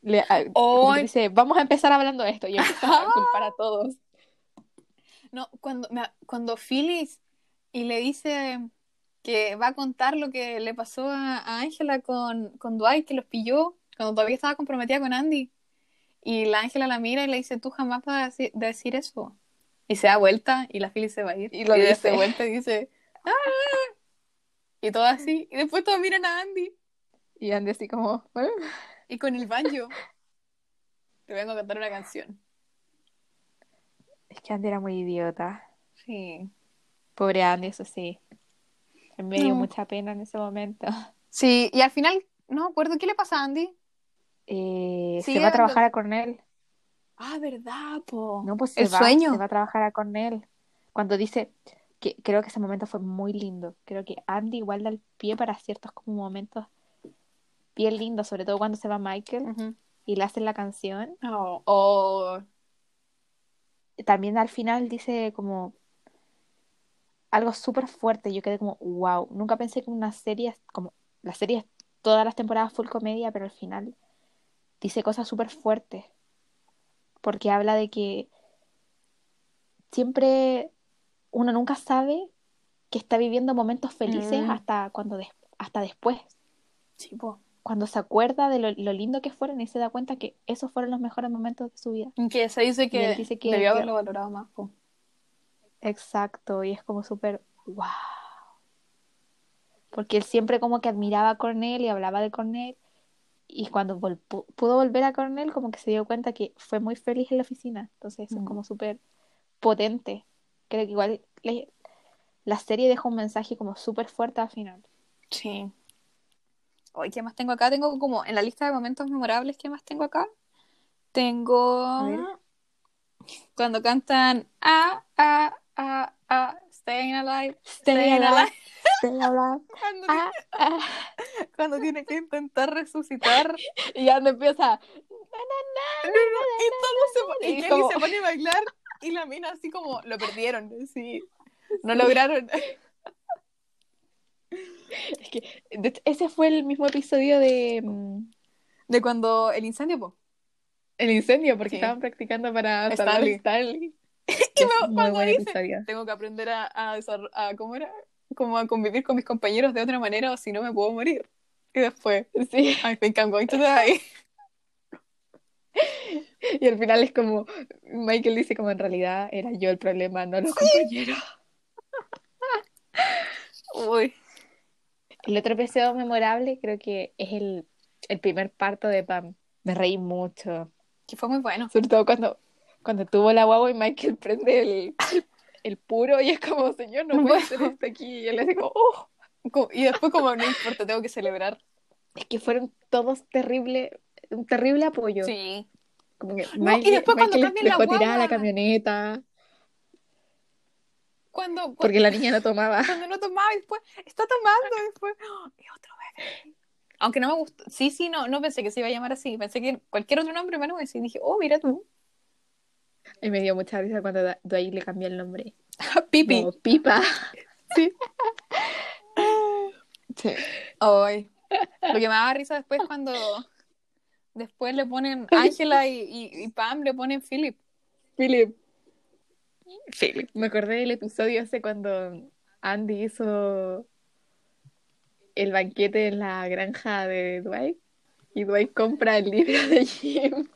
[SPEAKER 2] le, dice, vamos a empezar hablando de esto y empieza a culpar a todos.
[SPEAKER 1] No, cuando, cuando Phyllis y le dice que va a contar lo que le pasó a Ángela con, con Dwight, que los pilló cuando todavía estaba comprometida con Andy. Y la Ángela la mira y le dice, tú jamás vas a decir, eso. Y se da vuelta y la Philly se va a ir. Y lo dice vuelta y dice, ¡Ah! Y todo así. Y después todos miran a Andy.
[SPEAKER 2] Y Andy así como,
[SPEAKER 1] Y con el banjo. Te vengo a cantar una canción.
[SPEAKER 2] Es que Andy era muy idiota.
[SPEAKER 1] Sí.
[SPEAKER 2] Pobre Andy, eso sí. Me dio mucha pena en ese momento.
[SPEAKER 1] Sí, y al final, no me acuerdo, ¿qué le pasa a Andy?
[SPEAKER 2] Eh, se va a trabajar a Cornell.
[SPEAKER 1] Ah, ¿verdad, po?
[SPEAKER 2] No, pues se El va, sueño. se va a trabajar a Cornell. Cuando dice, que creo que ese momento fue muy lindo. Creo que Andy igual da el pie para ciertos como momentos bien lindos, sobre todo cuando se va Michael y le hacen la canción.
[SPEAKER 1] Oh, oh.
[SPEAKER 2] También al final dice como algo súper fuerte. Yo quedé como, wow, nunca pensé que una serie, como la serie todas las temporadas full comedia, pero al final dice cosas súper fuertes. porque habla de que siempre uno nunca sabe que está viviendo momentos felices
[SPEAKER 1] Mm.
[SPEAKER 2] hasta cuando hasta después,
[SPEAKER 1] Sí, po.
[SPEAKER 2] cuando se acuerda de lo, lo lindo que fueron y se da cuenta que esos fueron los mejores momentos de su vida.
[SPEAKER 1] Que se dice que,
[SPEAKER 2] dice que-
[SPEAKER 1] debió haberlo valorado más, po.
[SPEAKER 2] Exacto, y es como súper wow. Porque él siempre como que admiraba a Cornell y hablaba de Cornell y cuando vol- pudo volver a Cornell como que se dio cuenta que fue muy feliz en la oficina. Entonces eso
[SPEAKER 1] Mm.
[SPEAKER 2] es como súper potente. Creo que igual le- la serie deja un mensaje como súper fuerte al final.
[SPEAKER 1] Sí. Hoy, ¿qué más tengo acá? Tengo como en la lista de momentos memorables, ¿qué más tengo acá? Tengo cuando cantan ah, ah, ah, ah, Staying Alive,
[SPEAKER 2] Stay
[SPEAKER 1] Staying
[SPEAKER 2] alive,
[SPEAKER 1] Alive.
[SPEAKER 2] stay alive.
[SPEAKER 1] Cuando,
[SPEAKER 2] Ah, ah.
[SPEAKER 1] cuando tiene que intentar resucitar.
[SPEAKER 2] Y ya no empieza.
[SPEAKER 1] Y se pone a bailar y la mina así como lo perdieron, sí. No lograron.
[SPEAKER 2] Es que de ese fue el mismo episodio de mm,
[SPEAKER 1] De cuando el incendio, po.
[SPEAKER 2] El incendio, porque
[SPEAKER 1] Sí.
[SPEAKER 2] estaban practicando para
[SPEAKER 1] Stanley. Y me- cuando dice,
[SPEAKER 2] episodio.
[SPEAKER 1] tengo que aprender a, a, a- ¿cómo era? Como a convivir con mis compañeros de otra manera o si no me puedo morir. Y después,
[SPEAKER 2] Sí.
[SPEAKER 1] I think I'm going to die.
[SPEAKER 2] Y al final es como, Michael dice como en realidad era yo el problema, no los compañeros.
[SPEAKER 1] Uy.
[SPEAKER 2] El otro episodio memorable creo que es el, el primer parto de Pam. Me reí mucho.
[SPEAKER 1] Que fue muy bueno.
[SPEAKER 2] Sobre todo cuando, cuando tuvo la guagua y Michael prende el, el puro y es como, señor, no
[SPEAKER 1] puedo.
[SPEAKER 2] hacer esto aquí. Y él le como, oh.
[SPEAKER 1] Y después como no importa, tengo que celebrar.
[SPEAKER 2] Es que fueron todos terribles, un terrible apoyo.
[SPEAKER 1] Sí.
[SPEAKER 2] Como que
[SPEAKER 1] No, y
[SPEAKER 2] Michael,
[SPEAKER 1] después cuando
[SPEAKER 2] Michael
[SPEAKER 1] cambian la
[SPEAKER 2] dejó tirada la camioneta
[SPEAKER 1] Cuando, cuando,
[SPEAKER 2] porque la niña no tomaba.
[SPEAKER 1] cuando no tomaba y después está tomando y después ¡oh! y otro bebé. Aunque no me gustó. Sí, sí, no, no pensé que se iba a llamar así. Pensé que cualquier otro nombre menos ese. Y dije, oh, mira tú.
[SPEAKER 2] Y me dio mucha risa cuando Dwight le cambió el nombre.
[SPEAKER 1] Pipi.
[SPEAKER 2] Como Pipa.
[SPEAKER 1] Sí. Ay. Lo que me daba risa después cuando después le ponen Ángela y, y, y Pam le ponen Philip.
[SPEAKER 2] Philip. Philip. Me acordé del episodio ese cuando Andy hizo el banquete en la granja de Dwight. Y Dwight compra el libro de Jim.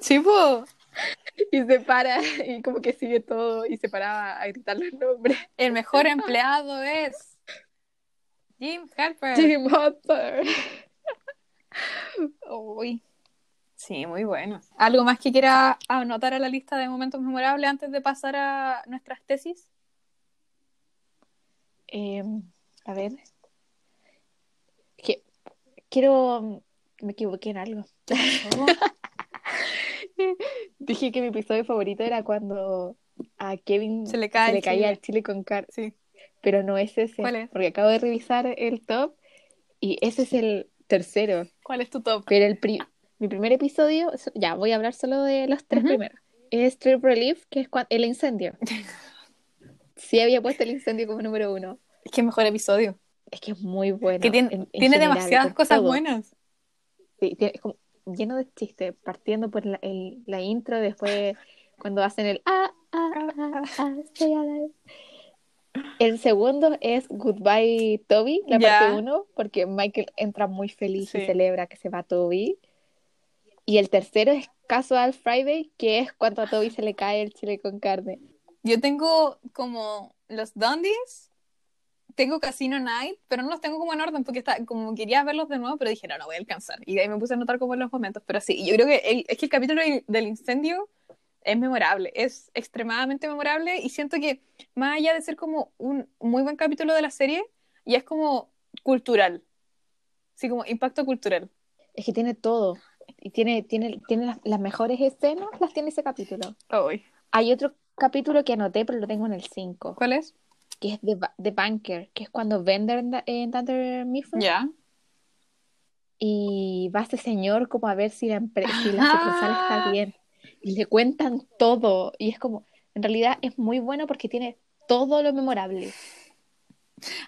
[SPEAKER 1] Sí, po.
[SPEAKER 2] Y se para y como que sigue todo y se paraba a gritar los nombres.
[SPEAKER 1] El mejor empleado es Jim Halper.
[SPEAKER 2] Jim Hopper.
[SPEAKER 1] Uy. Sí, muy bueno. ¿Algo más que quiera anotar a la lista de momentos memorables antes de pasar a nuestras tesis?
[SPEAKER 2] Eh, a ver. Quiero. Me equivoqué en algo. Dije que mi episodio favorito era cuando a Kevin
[SPEAKER 1] Se le cae el
[SPEAKER 2] caía
[SPEAKER 1] chile.
[SPEAKER 2] el chile con carne.
[SPEAKER 1] Sí.
[SPEAKER 2] Pero no es ese.
[SPEAKER 1] ¿Cuál es?
[SPEAKER 2] Porque acabo de revisar el top y ese es el tercero.
[SPEAKER 1] ¿Cuál es tu top?
[SPEAKER 2] Pero el pri- mi primer episodio, so- ya voy a hablar solo de los tres primeros. Es Trip Relief, que es el incendio. Sí había puesto el incendio como número uno.
[SPEAKER 1] Es que mejor episodio.
[SPEAKER 2] Es que es muy bueno.
[SPEAKER 1] que tiene,
[SPEAKER 2] en- en
[SPEAKER 1] tiene
[SPEAKER 2] general,
[SPEAKER 1] demasiadas cosas
[SPEAKER 2] todo.
[SPEAKER 1] buenas.
[SPEAKER 2] Sí, tiene- es como lleno de chistes, partiendo por la, el- la intro, después cuando hacen el ah, ah, ah, ah, alive. El segundo es Goodbye Toby, la
[SPEAKER 1] Ya.
[SPEAKER 2] parte uno, porque Michael entra muy feliz
[SPEAKER 1] Sí.
[SPEAKER 2] y celebra que se va Toby. Y el tercero es Casual Friday, que es cuando a Toby se le cae el chile con carne.
[SPEAKER 1] Yo tengo como los Dundies, tengo Casino Night, pero no los tengo como en orden porque está, como quería verlos de nuevo, pero dije, no, no voy a alcanzar. Y de ahí me puse a anotar como los momentos, pero sí, yo creo que el- es que el capítulo del, incendio es memorable, es extremadamente memorable y siento que más allá de ser como un muy buen capítulo de la serie, ya es como cultural, sí, como impacto cultural.
[SPEAKER 2] Es que tiene todo. Y tiene, tiene, tiene las, las mejores escenas, las tiene ese capítulo.
[SPEAKER 1] Ay.
[SPEAKER 2] Hay otro capítulo que anoté, pero lo tengo en el 5.
[SPEAKER 1] ¿Cuál es?
[SPEAKER 2] Que es Ba- de Banker, que es cuando Bender en, en Thunder Mifflin
[SPEAKER 1] Ya.
[SPEAKER 2] y va este señor como a ver si la, si la sucursal
[SPEAKER 1] Ah.
[SPEAKER 2] está bien y le cuentan todo y es como, en realidad es muy bueno porque tiene todo lo memorable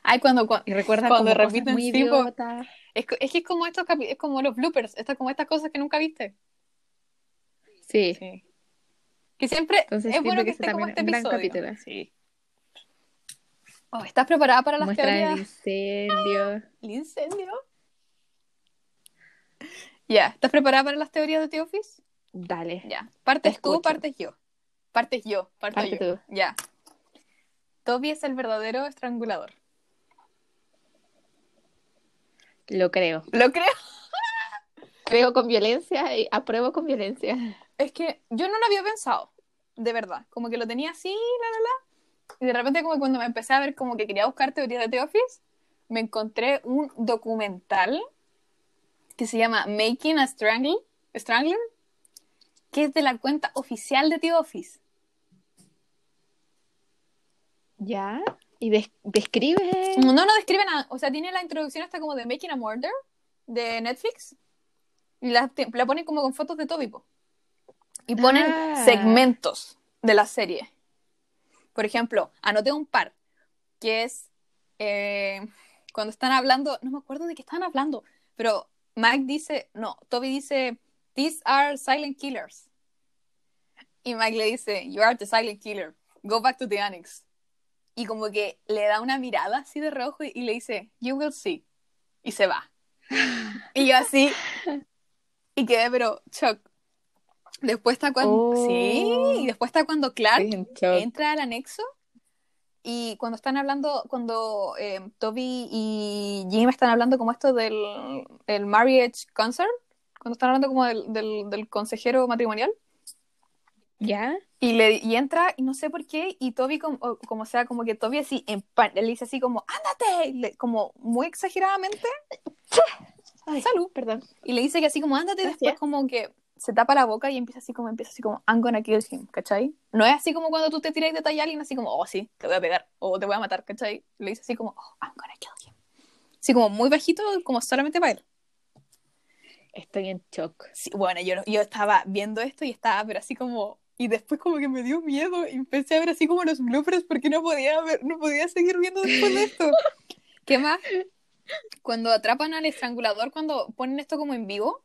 [SPEAKER 1] Ay, cuando, cuando,
[SPEAKER 2] y recuerda
[SPEAKER 1] Cuando repiten,
[SPEAKER 2] muy
[SPEAKER 1] sí. Es, es que es como estos es como los bloopers, estas como estas cosas que nunca viste.
[SPEAKER 2] Sí,
[SPEAKER 1] Sí. Que siempre
[SPEAKER 2] Entonces
[SPEAKER 1] es bueno que,
[SPEAKER 2] que
[SPEAKER 1] esté como este episodio.
[SPEAKER 2] capítulo.
[SPEAKER 1] Sí. Oh, ¿Estás preparada para las
[SPEAKER 2] Muestra el
[SPEAKER 1] teorías?
[SPEAKER 2] incendio.
[SPEAKER 1] ¿El incendio? Ya, ¿estás preparada para las teorías de The Office?
[SPEAKER 2] Dale.
[SPEAKER 1] Ya. ¿Partes
[SPEAKER 2] Te
[SPEAKER 1] tú
[SPEAKER 2] escucho.
[SPEAKER 1] partes yo? Partes yo, parto
[SPEAKER 2] Parte
[SPEAKER 1] yo.
[SPEAKER 2] tú.
[SPEAKER 1] Ya. Toby es el verdadero estrangulador.
[SPEAKER 2] Lo creo.
[SPEAKER 1] ¿Lo creo?
[SPEAKER 2] Creo con violencia y apruebo con violencia.
[SPEAKER 1] Es que yo no lo había pensado, de verdad. Como que lo tenía así, la, la, la. Y de repente, como cuando me empecé a ver como que quería buscar teorías de The Office, me encontré un documental que se llama Making a Strangle, Strangler, que es de la cuenta oficial de The Office.
[SPEAKER 2] ¿Ya? ¿Y des- describe?
[SPEAKER 1] No, no describe nada. O sea, tiene la introducción hasta como de Making a Murder de Netflix. Y la, la ponen como con fotos de Toby. po. Y ponen
[SPEAKER 2] Ah.
[SPEAKER 1] segmentos de la serie. Por ejemplo, anoté un par. Que es eh, cuando están hablando. No me acuerdo de qué están hablando. Pero Mike dice. No, Toby dice. These are silent killers. Y Mike le dice. You are the silent killer. Go back to the annex. Y como que le da una mirada así de rojo y, le dice, You will see. Y se va. Y yo así. Y quedé, pero shock. Después está cuando.
[SPEAKER 2] Oh.
[SPEAKER 1] Sí, y después está cuando Clark entra al anexo. Y cuando están hablando, cuando eh, Toby y Jim están hablando como esto del el marriage concert, cuando están hablando como del, del, del consejero matrimonial,
[SPEAKER 2] ¿Ya?
[SPEAKER 1] y, le, y entra, y no sé por qué, y Toby, como, como sea, como que Toby así, en pan, le dice así como, ándate, le- como muy exageradamente,
[SPEAKER 2] Ay,
[SPEAKER 1] salud,
[SPEAKER 2] perdón.
[SPEAKER 1] y le dice que así como, ándate, y después
[SPEAKER 2] Gracias.
[SPEAKER 1] como que se tapa la boca y empieza así como, empieza así como, I'm gonna kill him, ¿cachai? No es así como cuando tú te tiras de tallar a alguien así como, oh sí, te voy a pegar, o te voy a matar, ¿cachai? Le dice así como, oh, I'm gonna kill him. Así como muy bajito, como solamente para él.
[SPEAKER 2] Estoy en shock.
[SPEAKER 1] Sí, bueno, yo, yo estaba viendo esto y estaba, pero así como. Y después como que me dio miedo y empecé a ver así como los bloopers porque no podía ver, no podía seguir viendo después de esto. ¿Qué más? Cuando atrapan al estrangulador, cuando ponen esto como en vivo,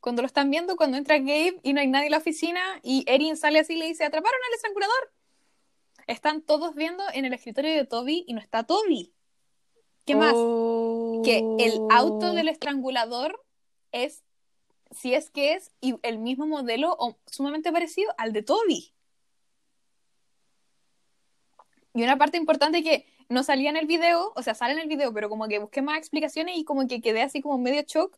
[SPEAKER 1] cuando lo están viendo, cuando entra Gabe y no hay nadie en la oficina y Erin sale así y le dice, atraparon al estrangulador. Están todos viendo en el escritorio de Toby y no está Toby. ¿Qué más? que el auto del estrangulador es, si es que es, y el mismo modelo o sumamente parecido al de Toby. Y una parte importante que no salía en el video, o sea, sale en el video, pero como que busqué más explicaciones y como que quedé así como medio shock,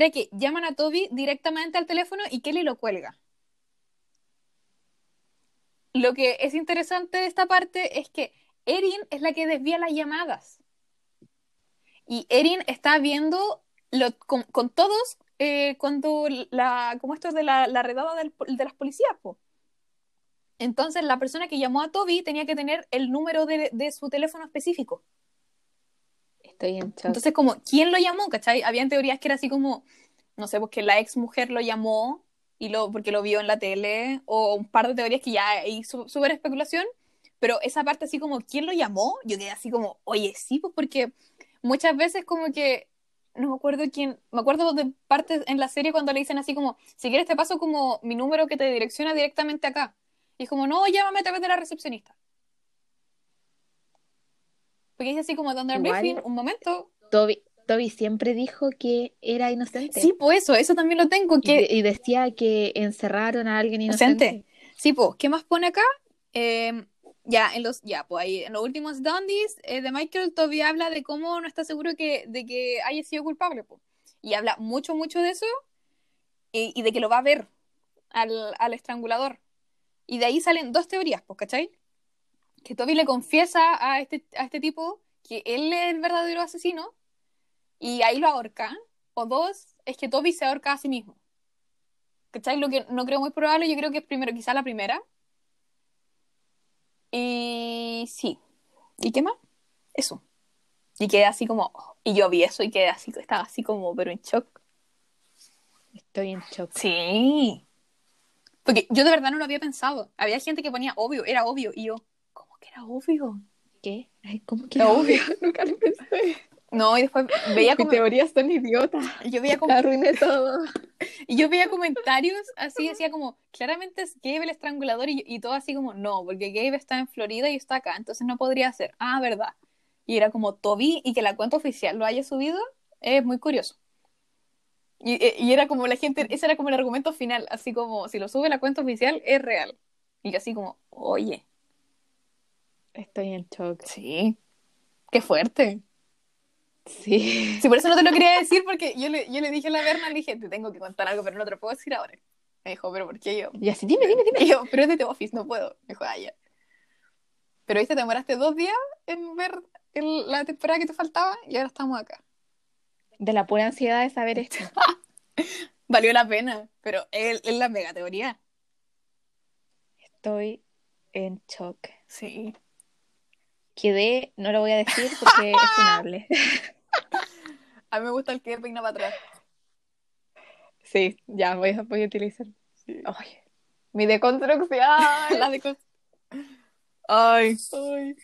[SPEAKER 1] que que llaman a Toby directamente al teléfono y Kelly lo cuelga. Lo que es interesante de esta parte es que Erin es la que desvía las llamadas. Y Erin está viendo lo, con, con todos eh, cuando la, como esto es de la, la redada de las policías, po. Entonces la persona que llamó a Toby tenía que tener el número de, de su teléfono específico.
[SPEAKER 2] Estoy en shock.
[SPEAKER 1] Entonces, como, ¿quién lo llamó? ¿Cachai? Habían teorías que era así como, no sé, pues que la ex mujer lo llamó y lo, porque lo vio en la tele, o un par de teorías que ya su- súper especulación, pero esa parte así como, ¿quién lo llamó? Yo quedé así como, oye, sí, pues porque muchas veces como que, no me acuerdo quién, me acuerdo de partes en la serie cuando le dicen así como, si quieres te paso como mi número que te direcciona directamente acá. Y es como, no, llámame a través de la recepcionista. Porque dice así como, Thunder Briefing, un momento,
[SPEAKER 2] Toby, Toby siempre dijo que era inocente.
[SPEAKER 1] Sí, pues eso, eso también lo tengo.
[SPEAKER 2] Y,
[SPEAKER 1] Que...
[SPEAKER 2] y decía que encerraron a alguien inocente.
[SPEAKER 1] Inocente. Sí, pues, ¿qué más pone acá? Eh, ya, en los, ya, pues ahí, en los últimos Dundies eh, de Michael todavía habla de cómo no está seguro que, de que haya sido culpable, pues. Y habla mucho, mucho de eso y, y de que lo va a ver al, al estrangulador. Y de ahí salen dos teorías, pues, ¿cachai? Que Toby le confiesa a este, a este tipo que él es el verdadero asesino y ahí lo ahorca. O dos, es que Toby se ahorca a sí mismo. ¿Cachai? Lo que no creo muy probable, yo creo que es primero, quizá la primera. Y sí. ¿Y qué más? Eso. Y quedé así como. oh, Y yo vi eso y quedé así, estaba así como, pero en shock.
[SPEAKER 2] Estoy en shock.
[SPEAKER 1] Sí. Porque yo de verdad no lo había pensado. Había gente que ponía obvio, era obvio. Y yo, ¿cómo que era obvio?
[SPEAKER 2] ¿Qué? Ay, ¿cómo que
[SPEAKER 1] Era
[SPEAKER 2] era
[SPEAKER 1] obvio.
[SPEAKER 2] Nunca lo pensé.
[SPEAKER 1] No, y después veía como...
[SPEAKER 2] teorías son idiotas.
[SPEAKER 1] Yo veía como...
[SPEAKER 2] Arruiné todo.
[SPEAKER 1] Y yo veía comentarios así, decía como, claramente es Gabe el estrangulador y, y todo así como, no, porque Gabe está en Florida y está acá, entonces no podría ser. Ah, verdad. Y era como Toby y que la cuenta oficial lo haya subido, es muy curioso. Y, eh, y era como la gente, ese era como el argumento final, así como, si lo sube la cuenta oficial, es real. Y yo así como, oye,
[SPEAKER 2] Estoy en shock.
[SPEAKER 1] sí, qué fuerte.
[SPEAKER 2] Sí.
[SPEAKER 1] Sí, por eso no te lo quería decir, porque yo le, yo le dije a la Berna, le dije, te tengo que contar algo, pero no te lo puedo decir ahora. Me dijo, pero ¿por qué yo?
[SPEAKER 2] Y así, dime, dime, dime.
[SPEAKER 1] Y yo, pero es de The Office, no puedo. Me dijo, ah, ya. Pero viste, te demoraste dos días en ver el- la temporada que te faltaba y ahora estamos acá.
[SPEAKER 2] De la pura ansiedad de saber esto.
[SPEAKER 1] Valió la pena, pero es, es la mega teoría.
[SPEAKER 2] Estoy en shock.
[SPEAKER 1] Sí.
[SPEAKER 2] Quedé, no lo voy a decir porque es funable.
[SPEAKER 1] A mí me gusta el que peina para atrás.
[SPEAKER 2] Sí, ya, voy a, voy a utilizar.
[SPEAKER 1] Sí.
[SPEAKER 2] Ay, mi deconstrucción.
[SPEAKER 1] La Ay. Ay.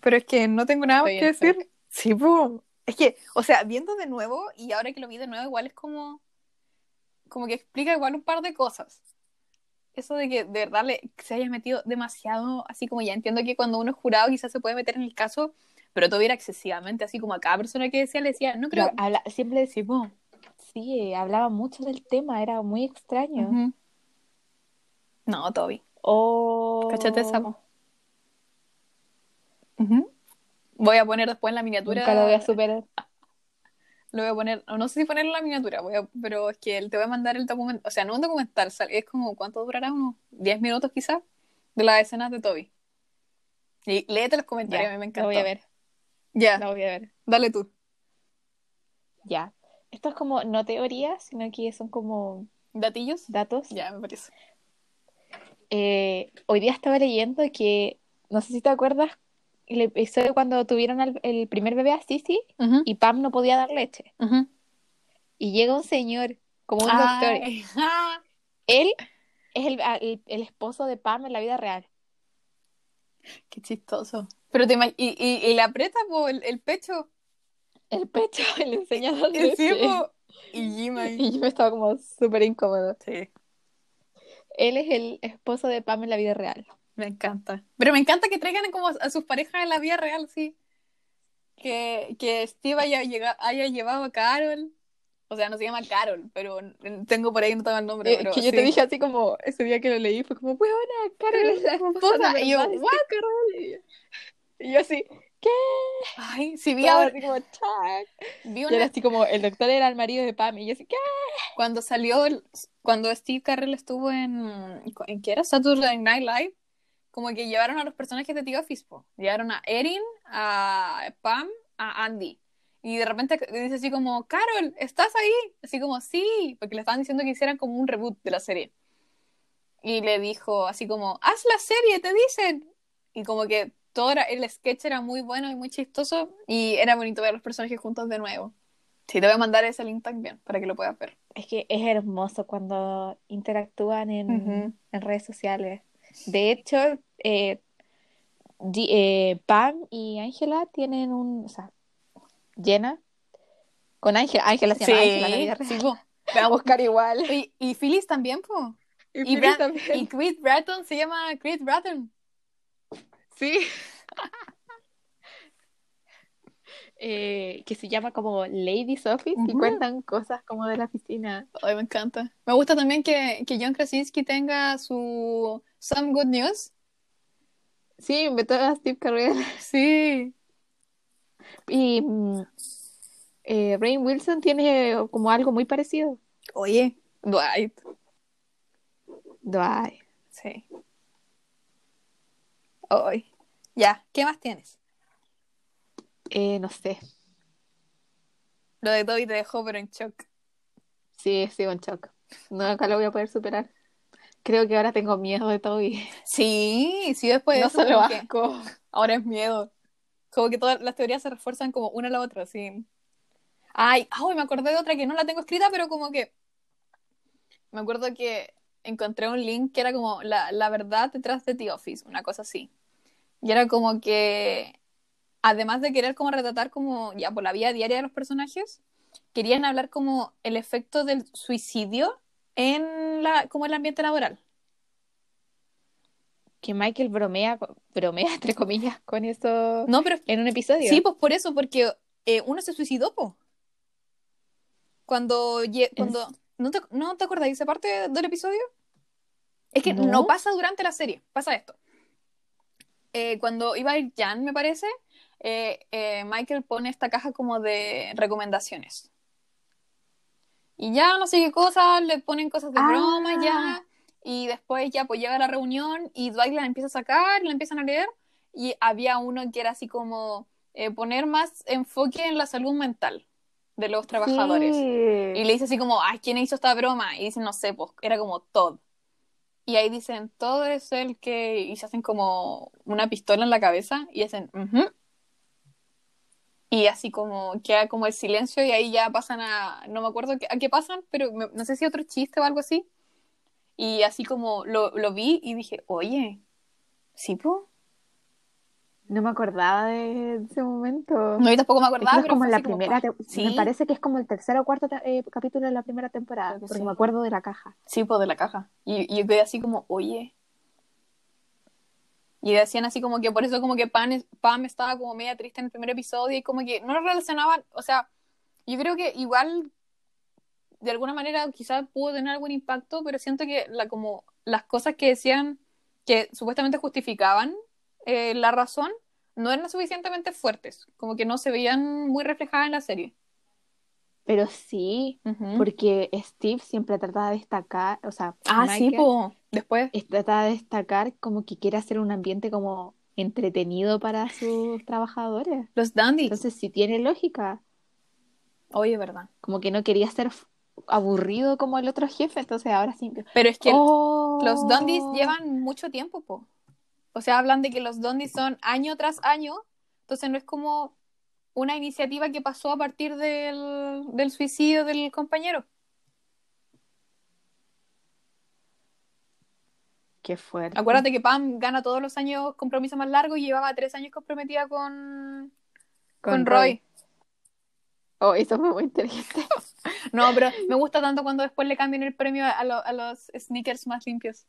[SPEAKER 1] Pero es que no tengo nada más que decir. Sí, po. Es que, o sea, viendo de nuevo y ahora que lo vi de nuevo, igual es como. Como que explica igual un par de cosas. Eso de que de verdad le, se haya metido demasiado, así como ya entiendo que cuando uno es jurado quizás se puede meter en el caso, pero todo era excesivamente, así como a cada persona que decía le decía, no creo.
[SPEAKER 2] Pero habla- siempre decía,
[SPEAKER 1] Sí,
[SPEAKER 2] hablaba mucho del tema, era muy extraño.
[SPEAKER 1] No, Toby.
[SPEAKER 2] Oh.
[SPEAKER 1] Cachate esa, po. Ujú. Voy a poner después en la miniatura.
[SPEAKER 2] Nunca lo voy a superar.
[SPEAKER 1] Lo voy a poner, no sé si ponerlo en la miniatura, voy a- pero es que te voy a mandar el documental, o sea, no un documental, es como, ¿cuánto durará? Unos 10 minutos quizás, de las escenas de Toby. Y léete los comentarios,
[SPEAKER 2] Ya,
[SPEAKER 1] a mí me encanta.
[SPEAKER 2] voy a ver,
[SPEAKER 1] Ya,
[SPEAKER 2] lo voy a ver.
[SPEAKER 1] dale tú.
[SPEAKER 2] Ya. Esto es como no teorías, sino que son como
[SPEAKER 1] ¿Datillos?
[SPEAKER 2] datos.
[SPEAKER 1] Ya, me parece.
[SPEAKER 2] Eh, hoy día estaba leyendo que, no sé si te acuerdas, el episodio cuando tuvieron al- el primer bebé a
[SPEAKER 1] Ujú,
[SPEAKER 2] y Pam no podía dar leche. Y llega un señor, como un doctor.
[SPEAKER 1] Ay,
[SPEAKER 2] Él es el, el- el esposo de Pam en la vida real.
[SPEAKER 1] qué chistoso. Pero te y, y, y le aprieta el, el pecho.
[SPEAKER 2] El pecho, le enseña a dar
[SPEAKER 1] Y, po. y Jim ahí.
[SPEAKER 2] Y yo me estaba como súper incómodo.
[SPEAKER 1] Sí,
[SPEAKER 2] Él es el esposo de Pam en la vida real.
[SPEAKER 1] Me encanta. Pero me encanta que traigan como a sus parejas en la vida real, sí. Que, que Steve haya, llega- haya llevado a Carol. O sea, no se llama Carol, pero tengo por ahí no el nombre.
[SPEAKER 2] Eh,
[SPEAKER 1] pero
[SPEAKER 2] que yo
[SPEAKER 1] sí.
[SPEAKER 2] te dije así como, ese día que lo leí, fue como, weona, Carol es la esposa
[SPEAKER 1] Y yo, "What?"
[SPEAKER 2] Carell". Y yo así, ¿qué?
[SPEAKER 1] Ay, sí, vi, ahora-
[SPEAKER 2] así como, "Chuck".
[SPEAKER 1] vi
[SPEAKER 2] Y
[SPEAKER 1] una-
[SPEAKER 2] era así como, el doctor era el marido de Pam. Y yo así, ¿qué?
[SPEAKER 1] cuando salió, cuando Steve Carell estuvo en, ¿en qué era? Saturday Night Live, como que llevaron a los personajes de The Office, po. Llevaron a Erin, a Pam, a Andy. Y de repente dice así como, Carol, ¿estás ahí? Así como, sí, porque le estaban diciendo que hicieran como un reboot de la serie. Y le dijo así como, haz la serie, te dicen. Y como que todo era, el sketch era muy bueno y muy chistoso y era bonito ver a los personajes juntos de nuevo. Sí, te voy a mandar ese link también para que lo puedas ver.
[SPEAKER 2] Es que es hermoso cuando interactúan en,
[SPEAKER 1] Ujú.
[SPEAKER 2] en redes sociales. De hecho, eh, eh, Pam y Ángela tienen un, o sea, Jenna con Ángela, Ángela se llama Ángela la vida real.
[SPEAKER 1] sí, po.
[SPEAKER 2] a buscar igual.
[SPEAKER 1] Y, y Phyllis también, po.
[SPEAKER 2] Y,
[SPEAKER 1] Y,
[SPEAKER 2] también.
[SPEAKER 1] y Chris Bratton se llama Chris Bratton.
[SPEAKER 2] Sí. Eh, que se llama como Ladies Office y cuentan cosas como de la oficina.
[SPEAKER 1] Ay, me encanta. Me gusta también que, que John Krasinski tenga su Some Good News.
[SPEAKER 2] Sí, inventó a Steve Carell.
[SPEAKER 1] Sí.
[SPEAKER 2] Y mm, eh, Rainn Wilson tiene como algo muy parecido.
[SPEAKER 1] Oye, Dwight.
[SPEAKER 2] Dwight.
[SPEAKER 1] Sí. Ay. Ya, ¿qué más tienes?
[SPEAKER 2] Eh, no sé.
[SPEAKER 1] Lo de Toby te dejó, pero en shock.
[SPEAKER 2] Sí, sigo en shock. Nunca lo voy a poder superar. Creo que ahora tengo miedo de Toby.
[SPEAKER 1] Sí, sí, después de
[SPEAKER 2] no
[SPEAKER 1] eso,
[SPEAKER 2] solo asco.
[SPEAKER 1] ahora es miedo. Como que todas las teorías se refuerzan como una a la otra, sí. Ay, ay, me acordé de otra que no la tengo escrita, pero como que me acuerdo que encontré un link que era como la, la verdad detrás de The Office, una cosa así. Y era como que además de querer como retratar como ya por la vida diaria de los personajes, querían hablar como el efecto del suicidio en la como el ambiente laboral.
[SPEAKER 2] Que Michael bromea, bromea entre comillas con eso
[SPEAKER 1] No, pero
[SPEAKER 2] en un episodio.
[SPEAKER 1] sí, pues por eso, porque eh, uno se suicidó, po. Cuando, cuando ¿no te, ¿no te acordás de esa parte del episodio? Es que no,
[SPEAKER 2] No.
[SPEAKER 1] pasa durante la serie, pasa esto. Eh, cuando iba a ir Jan, me parece, eh, eh, Michael pone esta caja como de recomendaciones. Y ya no sé qué cosas, le ponen cosas de
[SPEAKER 2] Ah.
[SPEAKER 1] broma, ya. Y después ya pues llega la reunión y Dwight la empieza a sacar, la empiezan a leer. Y había uno que era así como eh, poner más enfoque en la salud mental de los trabajadores. Y le dice así como, ay, ¿quién hizo esta broma? Y dicen, no sé, pues era como Todd. Y ahí dicen, Todd es el que... Y se hacen como una pistola en la cabeza y dicen, "Ujú". Y así como queda como el silencio y ahí ya pasan a... No me acuerdo a qué pasan, pero me- no sé si otro chiste o algo así. Y así como lo, lo vi y dije, oye, ¿sí, po?
[SPEAKER 2] No me acordaba de ese momento.
[SPEAKER 1] No, yo tampoco me acordaba,
[SPEAKER 2] es
[SPEAKER 1] pero
[SPEAKER 2] como la
[SPEAKER 1] como,
[SPEAKER 2] primera, te-
[SPEAKER 1] Sí.
[SPEAKER 2] me parece que es como el tercer o cuarto eh, capítulo de la primera temporada, porque
[SPEAKER 1] sí.
[SPEAKER 2] me acuerdo de la caja.
[SPEAKER 1] Sí, pues de la caja. Y, y yo quedé así como, oye. Y decían así como que por eso como que Pam, Pam estaba como media triste en el primer episodio y como que no lo relacionaban, o sea, yo creo que igual de alguna manera quizás pudo tener algún impacto, pero siento que la, como las cosas que decían que supuestamente justificaban eh, la razón no eran suficientemente fuertes, como que no se veían muy reflejadas en la serie.
[SPEAKER 2] Pero sí, porque Steve siempre trata de destacar, o sea,
[SPEAKER 1] Ah, sí,
[SPEAKER 2] Michael
[SPEAKER 1] pues después.
[SPEAKER 2] es- trata de destacar como que quiere hacer un ambiente como entretenido para sus trabajadores.
[SPEAKER 1] Los dandies.
[SPEAKER 2] Entonces sí tiene lógica,
[SPEAKER 1] Oye, verdad.
[SPEAKER 2] como que no quería ser aburrido como el otro jefe, entonces ahora sí.
[SPEAKER 1] Pero es que
[SPEAKER 2] Oh.
[SPEAKER 1] los Dundis llevan mucho tiempo, po. O sea, hablan de que los Dundis son año tras año, entonces no es como una iniciativa que pasó a partir del, del suicidio del compañero.
[SPEAKER 2] Qué fuerte.
[SPEAKER 1] Acuérdate que Pam gana todos los años compromiso más largo y llevaba tres años comprometida con, con, Roy.
[SPEAKER 2] Oh, eso fue muy inteligente.
[SPEAKER 1] No, pero me gusta tanto cuando después le cambian el premio a, lo- a los sneakers más limpios.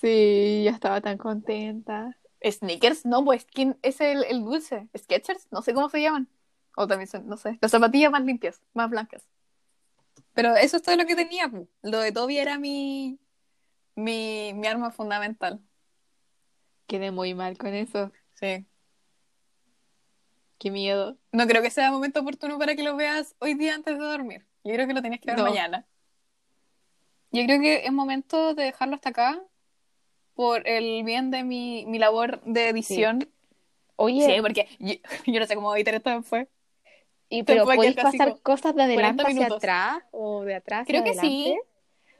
[SPEAKER 2] Sí, yo estaba tan contenta.
[SPEAKER 1] ¿Sneakers? No, pues ¿quién es el, el dulce? ¿Sketchers? No sé cómo se llaman. O también son, no sé. Las zapatillas más limpias, más blancas. Pero eso es todo lo que tenía. pu. Lo de Toby era mi, mi, mi arma fundamental.
[SPEAKER 2] Quedé muy mal con eso.
[SPEAKER 1] Sí.
[SPEAKER 2] Qué miedo.
[SPEAKER 1] No creo que sea momento oportuno para que lo veas hoy día antes de dormir. Yo creo que lo tenías que ver
[SPEAKER 2] No.
[SPEAKER 1] mañana. Yo creo que es momento de dejarlo hasta acá por el bien de mi, mi labor de edición.
[SPEAKER 2] Oye,
[SPEAKER 1] Sí, porque yo, yo no sé cómo editar esto después.
[SPEAKER 2] y, pero
[SPEAKER 1] puede
[SPEAKER 2] ¿podéis
[SPEAKER 1] quedar casi
[SPEAKER 2] pasar cosas de adelante
[SPEAKER 1] 40
[SPEAKER 2] hacia atrás o de atrás
[SPEAKER 1] Creo
[SPEAKER 2] hacia
[SPEAKER 1] que sí.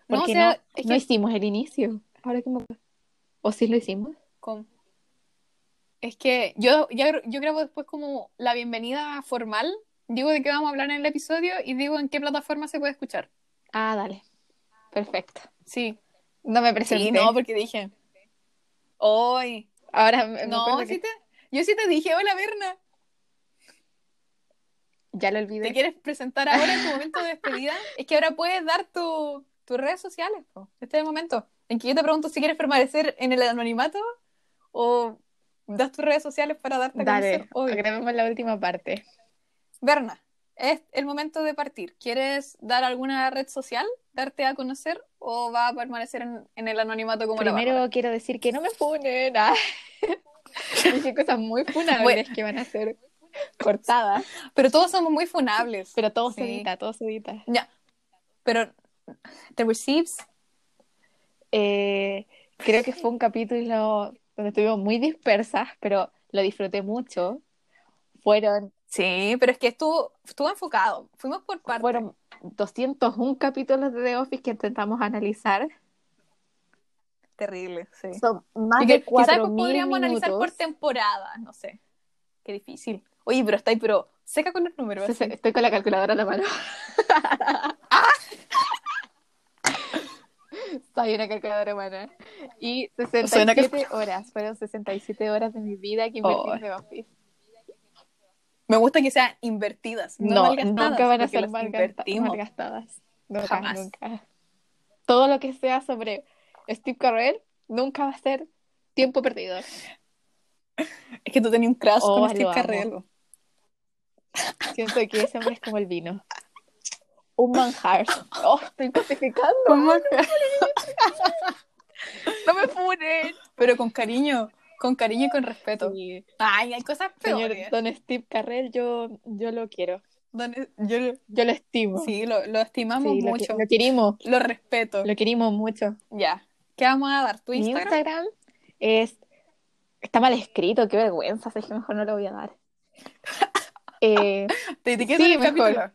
[SPEAKER 1] No, o sea,
[SPEAKER 2] no,
[SPEAKER 1] es
[SPEAKER 2] no
[SPEAKER 1] que
[SPEAKER 2] hicimos el inicio. Ahora que me... ¿O sí lo hicimos?
[SPEAKER 1] ¿Cómo? Es que yo, yo, yo grabo después como la bienvenida formal, digo de qué vamos a hablar en el episodio y digo en qué plataforma se puede escuchar.
[SPEAKER 2] Ah, dale. Perfecto.
[SPEAKER 1] Sí,
[SPEAKER 2] No me presenté.
[SPEAKER 1] sí, no, porque dije, hoy,
[SPEAKER 2] Ahora me, me
[SPEAKER 1] no,
[SPEAKER 2] acuerdo
[SPEAKER 1] sí
[SPEAKER 2] que
[SPEAKER 1] te, yo sí te dije, hola Berna,
[SPEAKER 2] ya lo
[SPEAKER 1] ¿te
[SPEAKER 2] olvidé.
[SPEAKER 1] quieres presentar ahora en tu momento de despedida? Es que ahora puedes dar tu, tus redes sociales, po. este es el momento en que yo te pregunto si quieres permanecer en el anonimato o das tus redes sociales para darte a
[SPEAKER 2] Dale,
[SPEAKER 1] conocer hoy.
[SPEAKER 2] grabemos la última parte.
[SPEAKER 1] Berna, es el momento de partir. ¿Quieres dar alguna red social, darte a conocer o va a permanecer en, en el anonimato como la
[SPEAKER 2] Primero
[SPEAKER 1] Bárbara?
[SPEAKER 2] quiero decir que no me funen. Ah. Dije cosas muy funables
[SPEAKER 1] Bueno.
[SPEAKER 2] que van a ser cortadas.
[SPEAKER 1] Pero todos somos muy funables.
[SPEAKER 2] Pero todo se
[SPEAKER 1] Sí.
[SPEAKER 2] edita, todo se edita.
[SPEAKER 1] Ya. Pero, ¿te receives?
[SPEAKER 2] Eh, creo que fue un capítulo donde estuvimos muy dispersas, pero lo disfruté mucho. Fueron,
[SPEAKER 1] Sí, pero es que estuvo, estuvo enfocado. Fuimos por partes.
[SPEAKER 2] fueron 201 capítulos de The Office que intentamos analizar.
[SPEAKER 1] Terrible, sí.
[SPEAKER 2] Son más
[SPEAKER 1] Y que
[SPEAKER 2] de
[SPEAKER 1] quizás
[SPEAKER 2] 4.000
[SPEAKER 1] después podríamos analizar por temporada, no sé. Qué difícil. Oye, pero está ahí, pero seca con los números.
[SPEAKER 2] Sí, sí. Estoy con la calculadora en la mano. Soy una calculadora humana. Y
[SPEAKER 1] Suena que-
[SPEAKER 2] 67 horas. Fueron 67 horas de mi vida que invertí
[SPEAKER 1] Oh.
[SPEAKER 2] en The Office.
[SPEAKER 1] Me gusta que sean invertidas. No,
[SPEAKER 2] No,
[SPEAKER 1] malgastadas,
[SPEAKER 2] nunca van a ser malgastadas. Nunca,
[SPEAKER 1] Jamás.
[SPEAKER 2] nunca. Todo lo que sea sobre Steve Carell nunca va a ser tiempo perdido.
[SPEAKER 1] Es que tú tenías un crush
[SPEAKER 2] Oh,
[SPEAKER 1] con Steve. Carrell.
[SPEAKER 2] Siento que ese hombre es como el vino. Un manjar. Oh, estoy cosificando. No me funen.
[SPEAKER 1] Pero con cariño, con cariño y con respeto.
[SPEAKER 2] Sí.
[SPEAKER 1] Ay, hay cosas
[SPEAKER 2] Señor
[SPEAKER 1] peores.
[SPEAKER 2] Don Steve Carrell, yo, yo lo quiero.
[SPEAKER 1] Donde- Yo, lo-
[SPEAKER 2] Yo lo estimo.
[SPEAKER 1] sí, lo, lo estimamos
[SPEAKER 2] Sí,
[SPEAKER 1] mucho.
[SPEAKER 2] lo querimos.
[SPEAKER 1] Lo respeto.
[SPEAKER 2] Lo querimos mucho.
[SPEAKER 1] Ya. ¿Qué vamos a dar? ¿Tu
[SPEAKER 2] Mi
[SPEAKER 1] Instagram?
[SPEAKER 2] Instagram es. Está mal escrito, qué vergüenza, así que mejor no lo voy a dar. Eh,
[SPEAKER 1] Te etiqueto
[SPEAKER 2] Sí,
[SPEAKER 1] en el
[SPEAKER 2] mejor.
[SPEAKER 1] capítulo.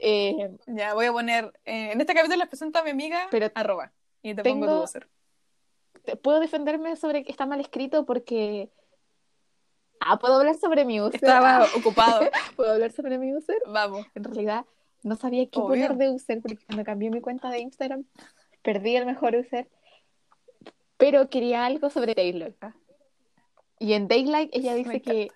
[SPEAKER 2] Eh,
[SPEAKER 1] Ya, voy a poner. eh, en este capítulo les presento a mi amiga,
[SPEAKER 2] Pero
[SPEAKER 1] arroba. Y te
[SPEAKER 2] tengo-
[SPEAKER 1] pongo tu user.
[SPEAKER 2] te- puedo defenderme sobre que está mal escrito porque. Ah, puedo hablar sobre mi user.
[SPEAKER 1] Estaba
[SPEAKER 2] Ah,
[SPEAKER 1] ocupado.
[SPEAKER 2] puedo hablar sobre mi user.
[SPEAKER 1] Vamos.
[SPEAKER 2] En realidad, no sabía qué
[SPEAKER 1] Obvio.
[SPEAKER 2] poner de user porque cuando cambié mi cuenta de Instagram, perdí el mejor user. Pero quería algo sobre Taylor. Y en Daylight ella dice que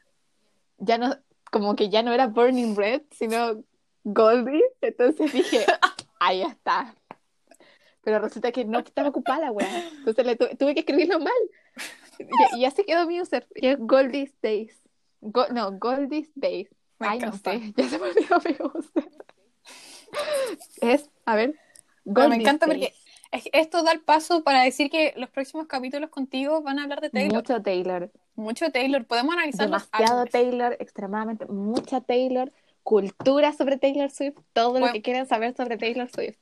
[SPEAKER 2] ya no, como que ya no era Burning Red, sino Goldie. Entonces dije, ahí está. Pero resulta que no que estaba ocupada weá. Entonces le tu- tuve que escribirlo mal. Y, y así quedó mi user. Y es Goldie's Days. Go- no, Goldie's Days.
[SPEAKER 1] Me
[SPEAKER 2] Ay, no sé, ya se me olvidó mi user. Es, a ver,
[SPEAKER 1] Pero me
[SPEAKER 2] Goldie's
[SPEAKER 1] encanta
[SPEAKER 2] Days.
[SPEAKER 1] porque es que esto da el paso para decir que los próximos capítulos contigo van a hablar de Taylor.
[SPEAKER 2] Mucho Taylor.
[SPEAKER 1] Mucho Taylor. Podemos analizar
[SPEAKER 2] Demasiado. Taylor, extremadamente, mucha Taylor, cultura sobre Taylor Swift, todo lo que quieran saber sobre Taylor Swift.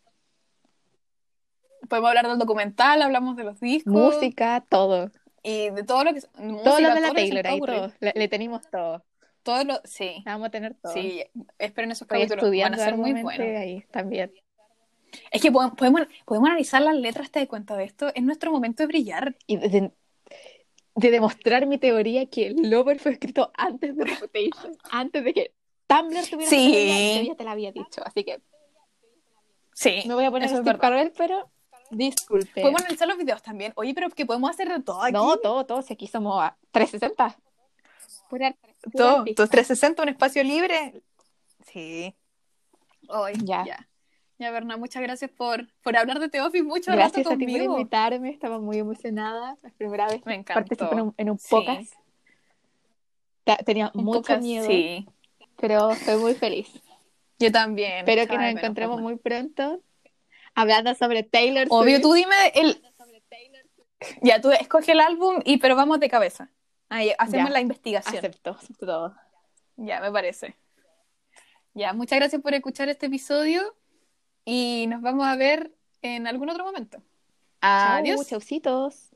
[SPEAKER 1] Podemos hablar del documental, hablamos de los discos.
[SPEAKER 2] Música, todo.
[SPEAKER 1] Y de todo lo que...
[SPEAKER 2] todo
[SPEAKER 1] música,
[SPEAKER 2] lo de la
[SPEAKER 1] todo que se
[SPEAKER 2] Taylor, ahí todo. Le, le tenemos todo.
[SPEAKER 1] Todo lo... Sí.
[SPEAKER 2] Vamos a tener todo.
[SPEAKER 1] Sí, esperen esos
[SPEAKER 2] Estoy
[SPEAKER 1] capítulos. Van a ser muy buenos.
[SPEAKER 2] ahí también.
[SPEAKER 1] Es que podemos, podemos, podemos analizar las letras, te das cuenta de esto. Es nuestro momento de brillar.
[SPEAKER 2] Y de, de demostrar mi teoría que Lover fue escrito antes de Reputation, antes de que Tumblr tuviera
[SPEAKER 1] Sí.
[SPEAKER 2] yo ya te la había dicho. Así que
[SPEAKER 1] Sí.
[SPEAKER 2] me voy a poner
[SPEAKER 1] eso es
[SPEAKER 2] Steve. Carell, pero disculpe.
[SPEAKER 1] Podemos analizar los videos también. Oye, pero que podemos hacer de todo aquí.
[SPEAKER 2] No, todo, todo. Si aquí somos a 360. Pura, pura
[SPEAKER 1] todo.
[SPEAKER 2] artista.
[SPEAKER 1] Tus 360, un espacio libre. Sí. Hoy,
[SPEAKER 2] Ya.
[SPEAKER 1] ya. Ya, Berna, muchas gracias por, por hablar de The Office mucho
[SPEAKER 2] Gracias
[SPEAKER 1] rato
[SPEAKER 2] a ti por invitarme. Estaba muy emocionada. La primera vez
[SPEAKER 1] Me encantó.
[SPEAKER 2] participo en un, en un
[SPEAKER 1] Sí.
[SPEAKER 2] podcast. Ta- Tenía
[SPEAKER 1] Un
[SPEAKER 2] mucho
[SPEAKER 1] podcast,
[SPEAKER 2] miedo,
[SPEAKER 1] Sí.
[SPEAKER 2] Pero estoy muy feliz.
[SPEAKER 1] Yo también.
[SPEAKER 2] Espero que nos encontremos muy pronto hablando sobre Taylor
[SPEAKER 1] Obvio,
[SPEAKER 2] Swift.
[SPEAKER 1] tú dime el... Ya, tú escoge el álbum, y pero vamos de cabeza. Ahí, hacemos
[SPEAKER 2] Ya.
[SPEAKER 1] la investigación.
[SPEAKER 2] Acepto, acepto todo.
[SPEAKER 1] Ya, me parece. Ya, muchas gracias por escuchar este episodio y nos vamos a ver en algún otro momento. Adiós.
[SPEAKER 2] chaucitos.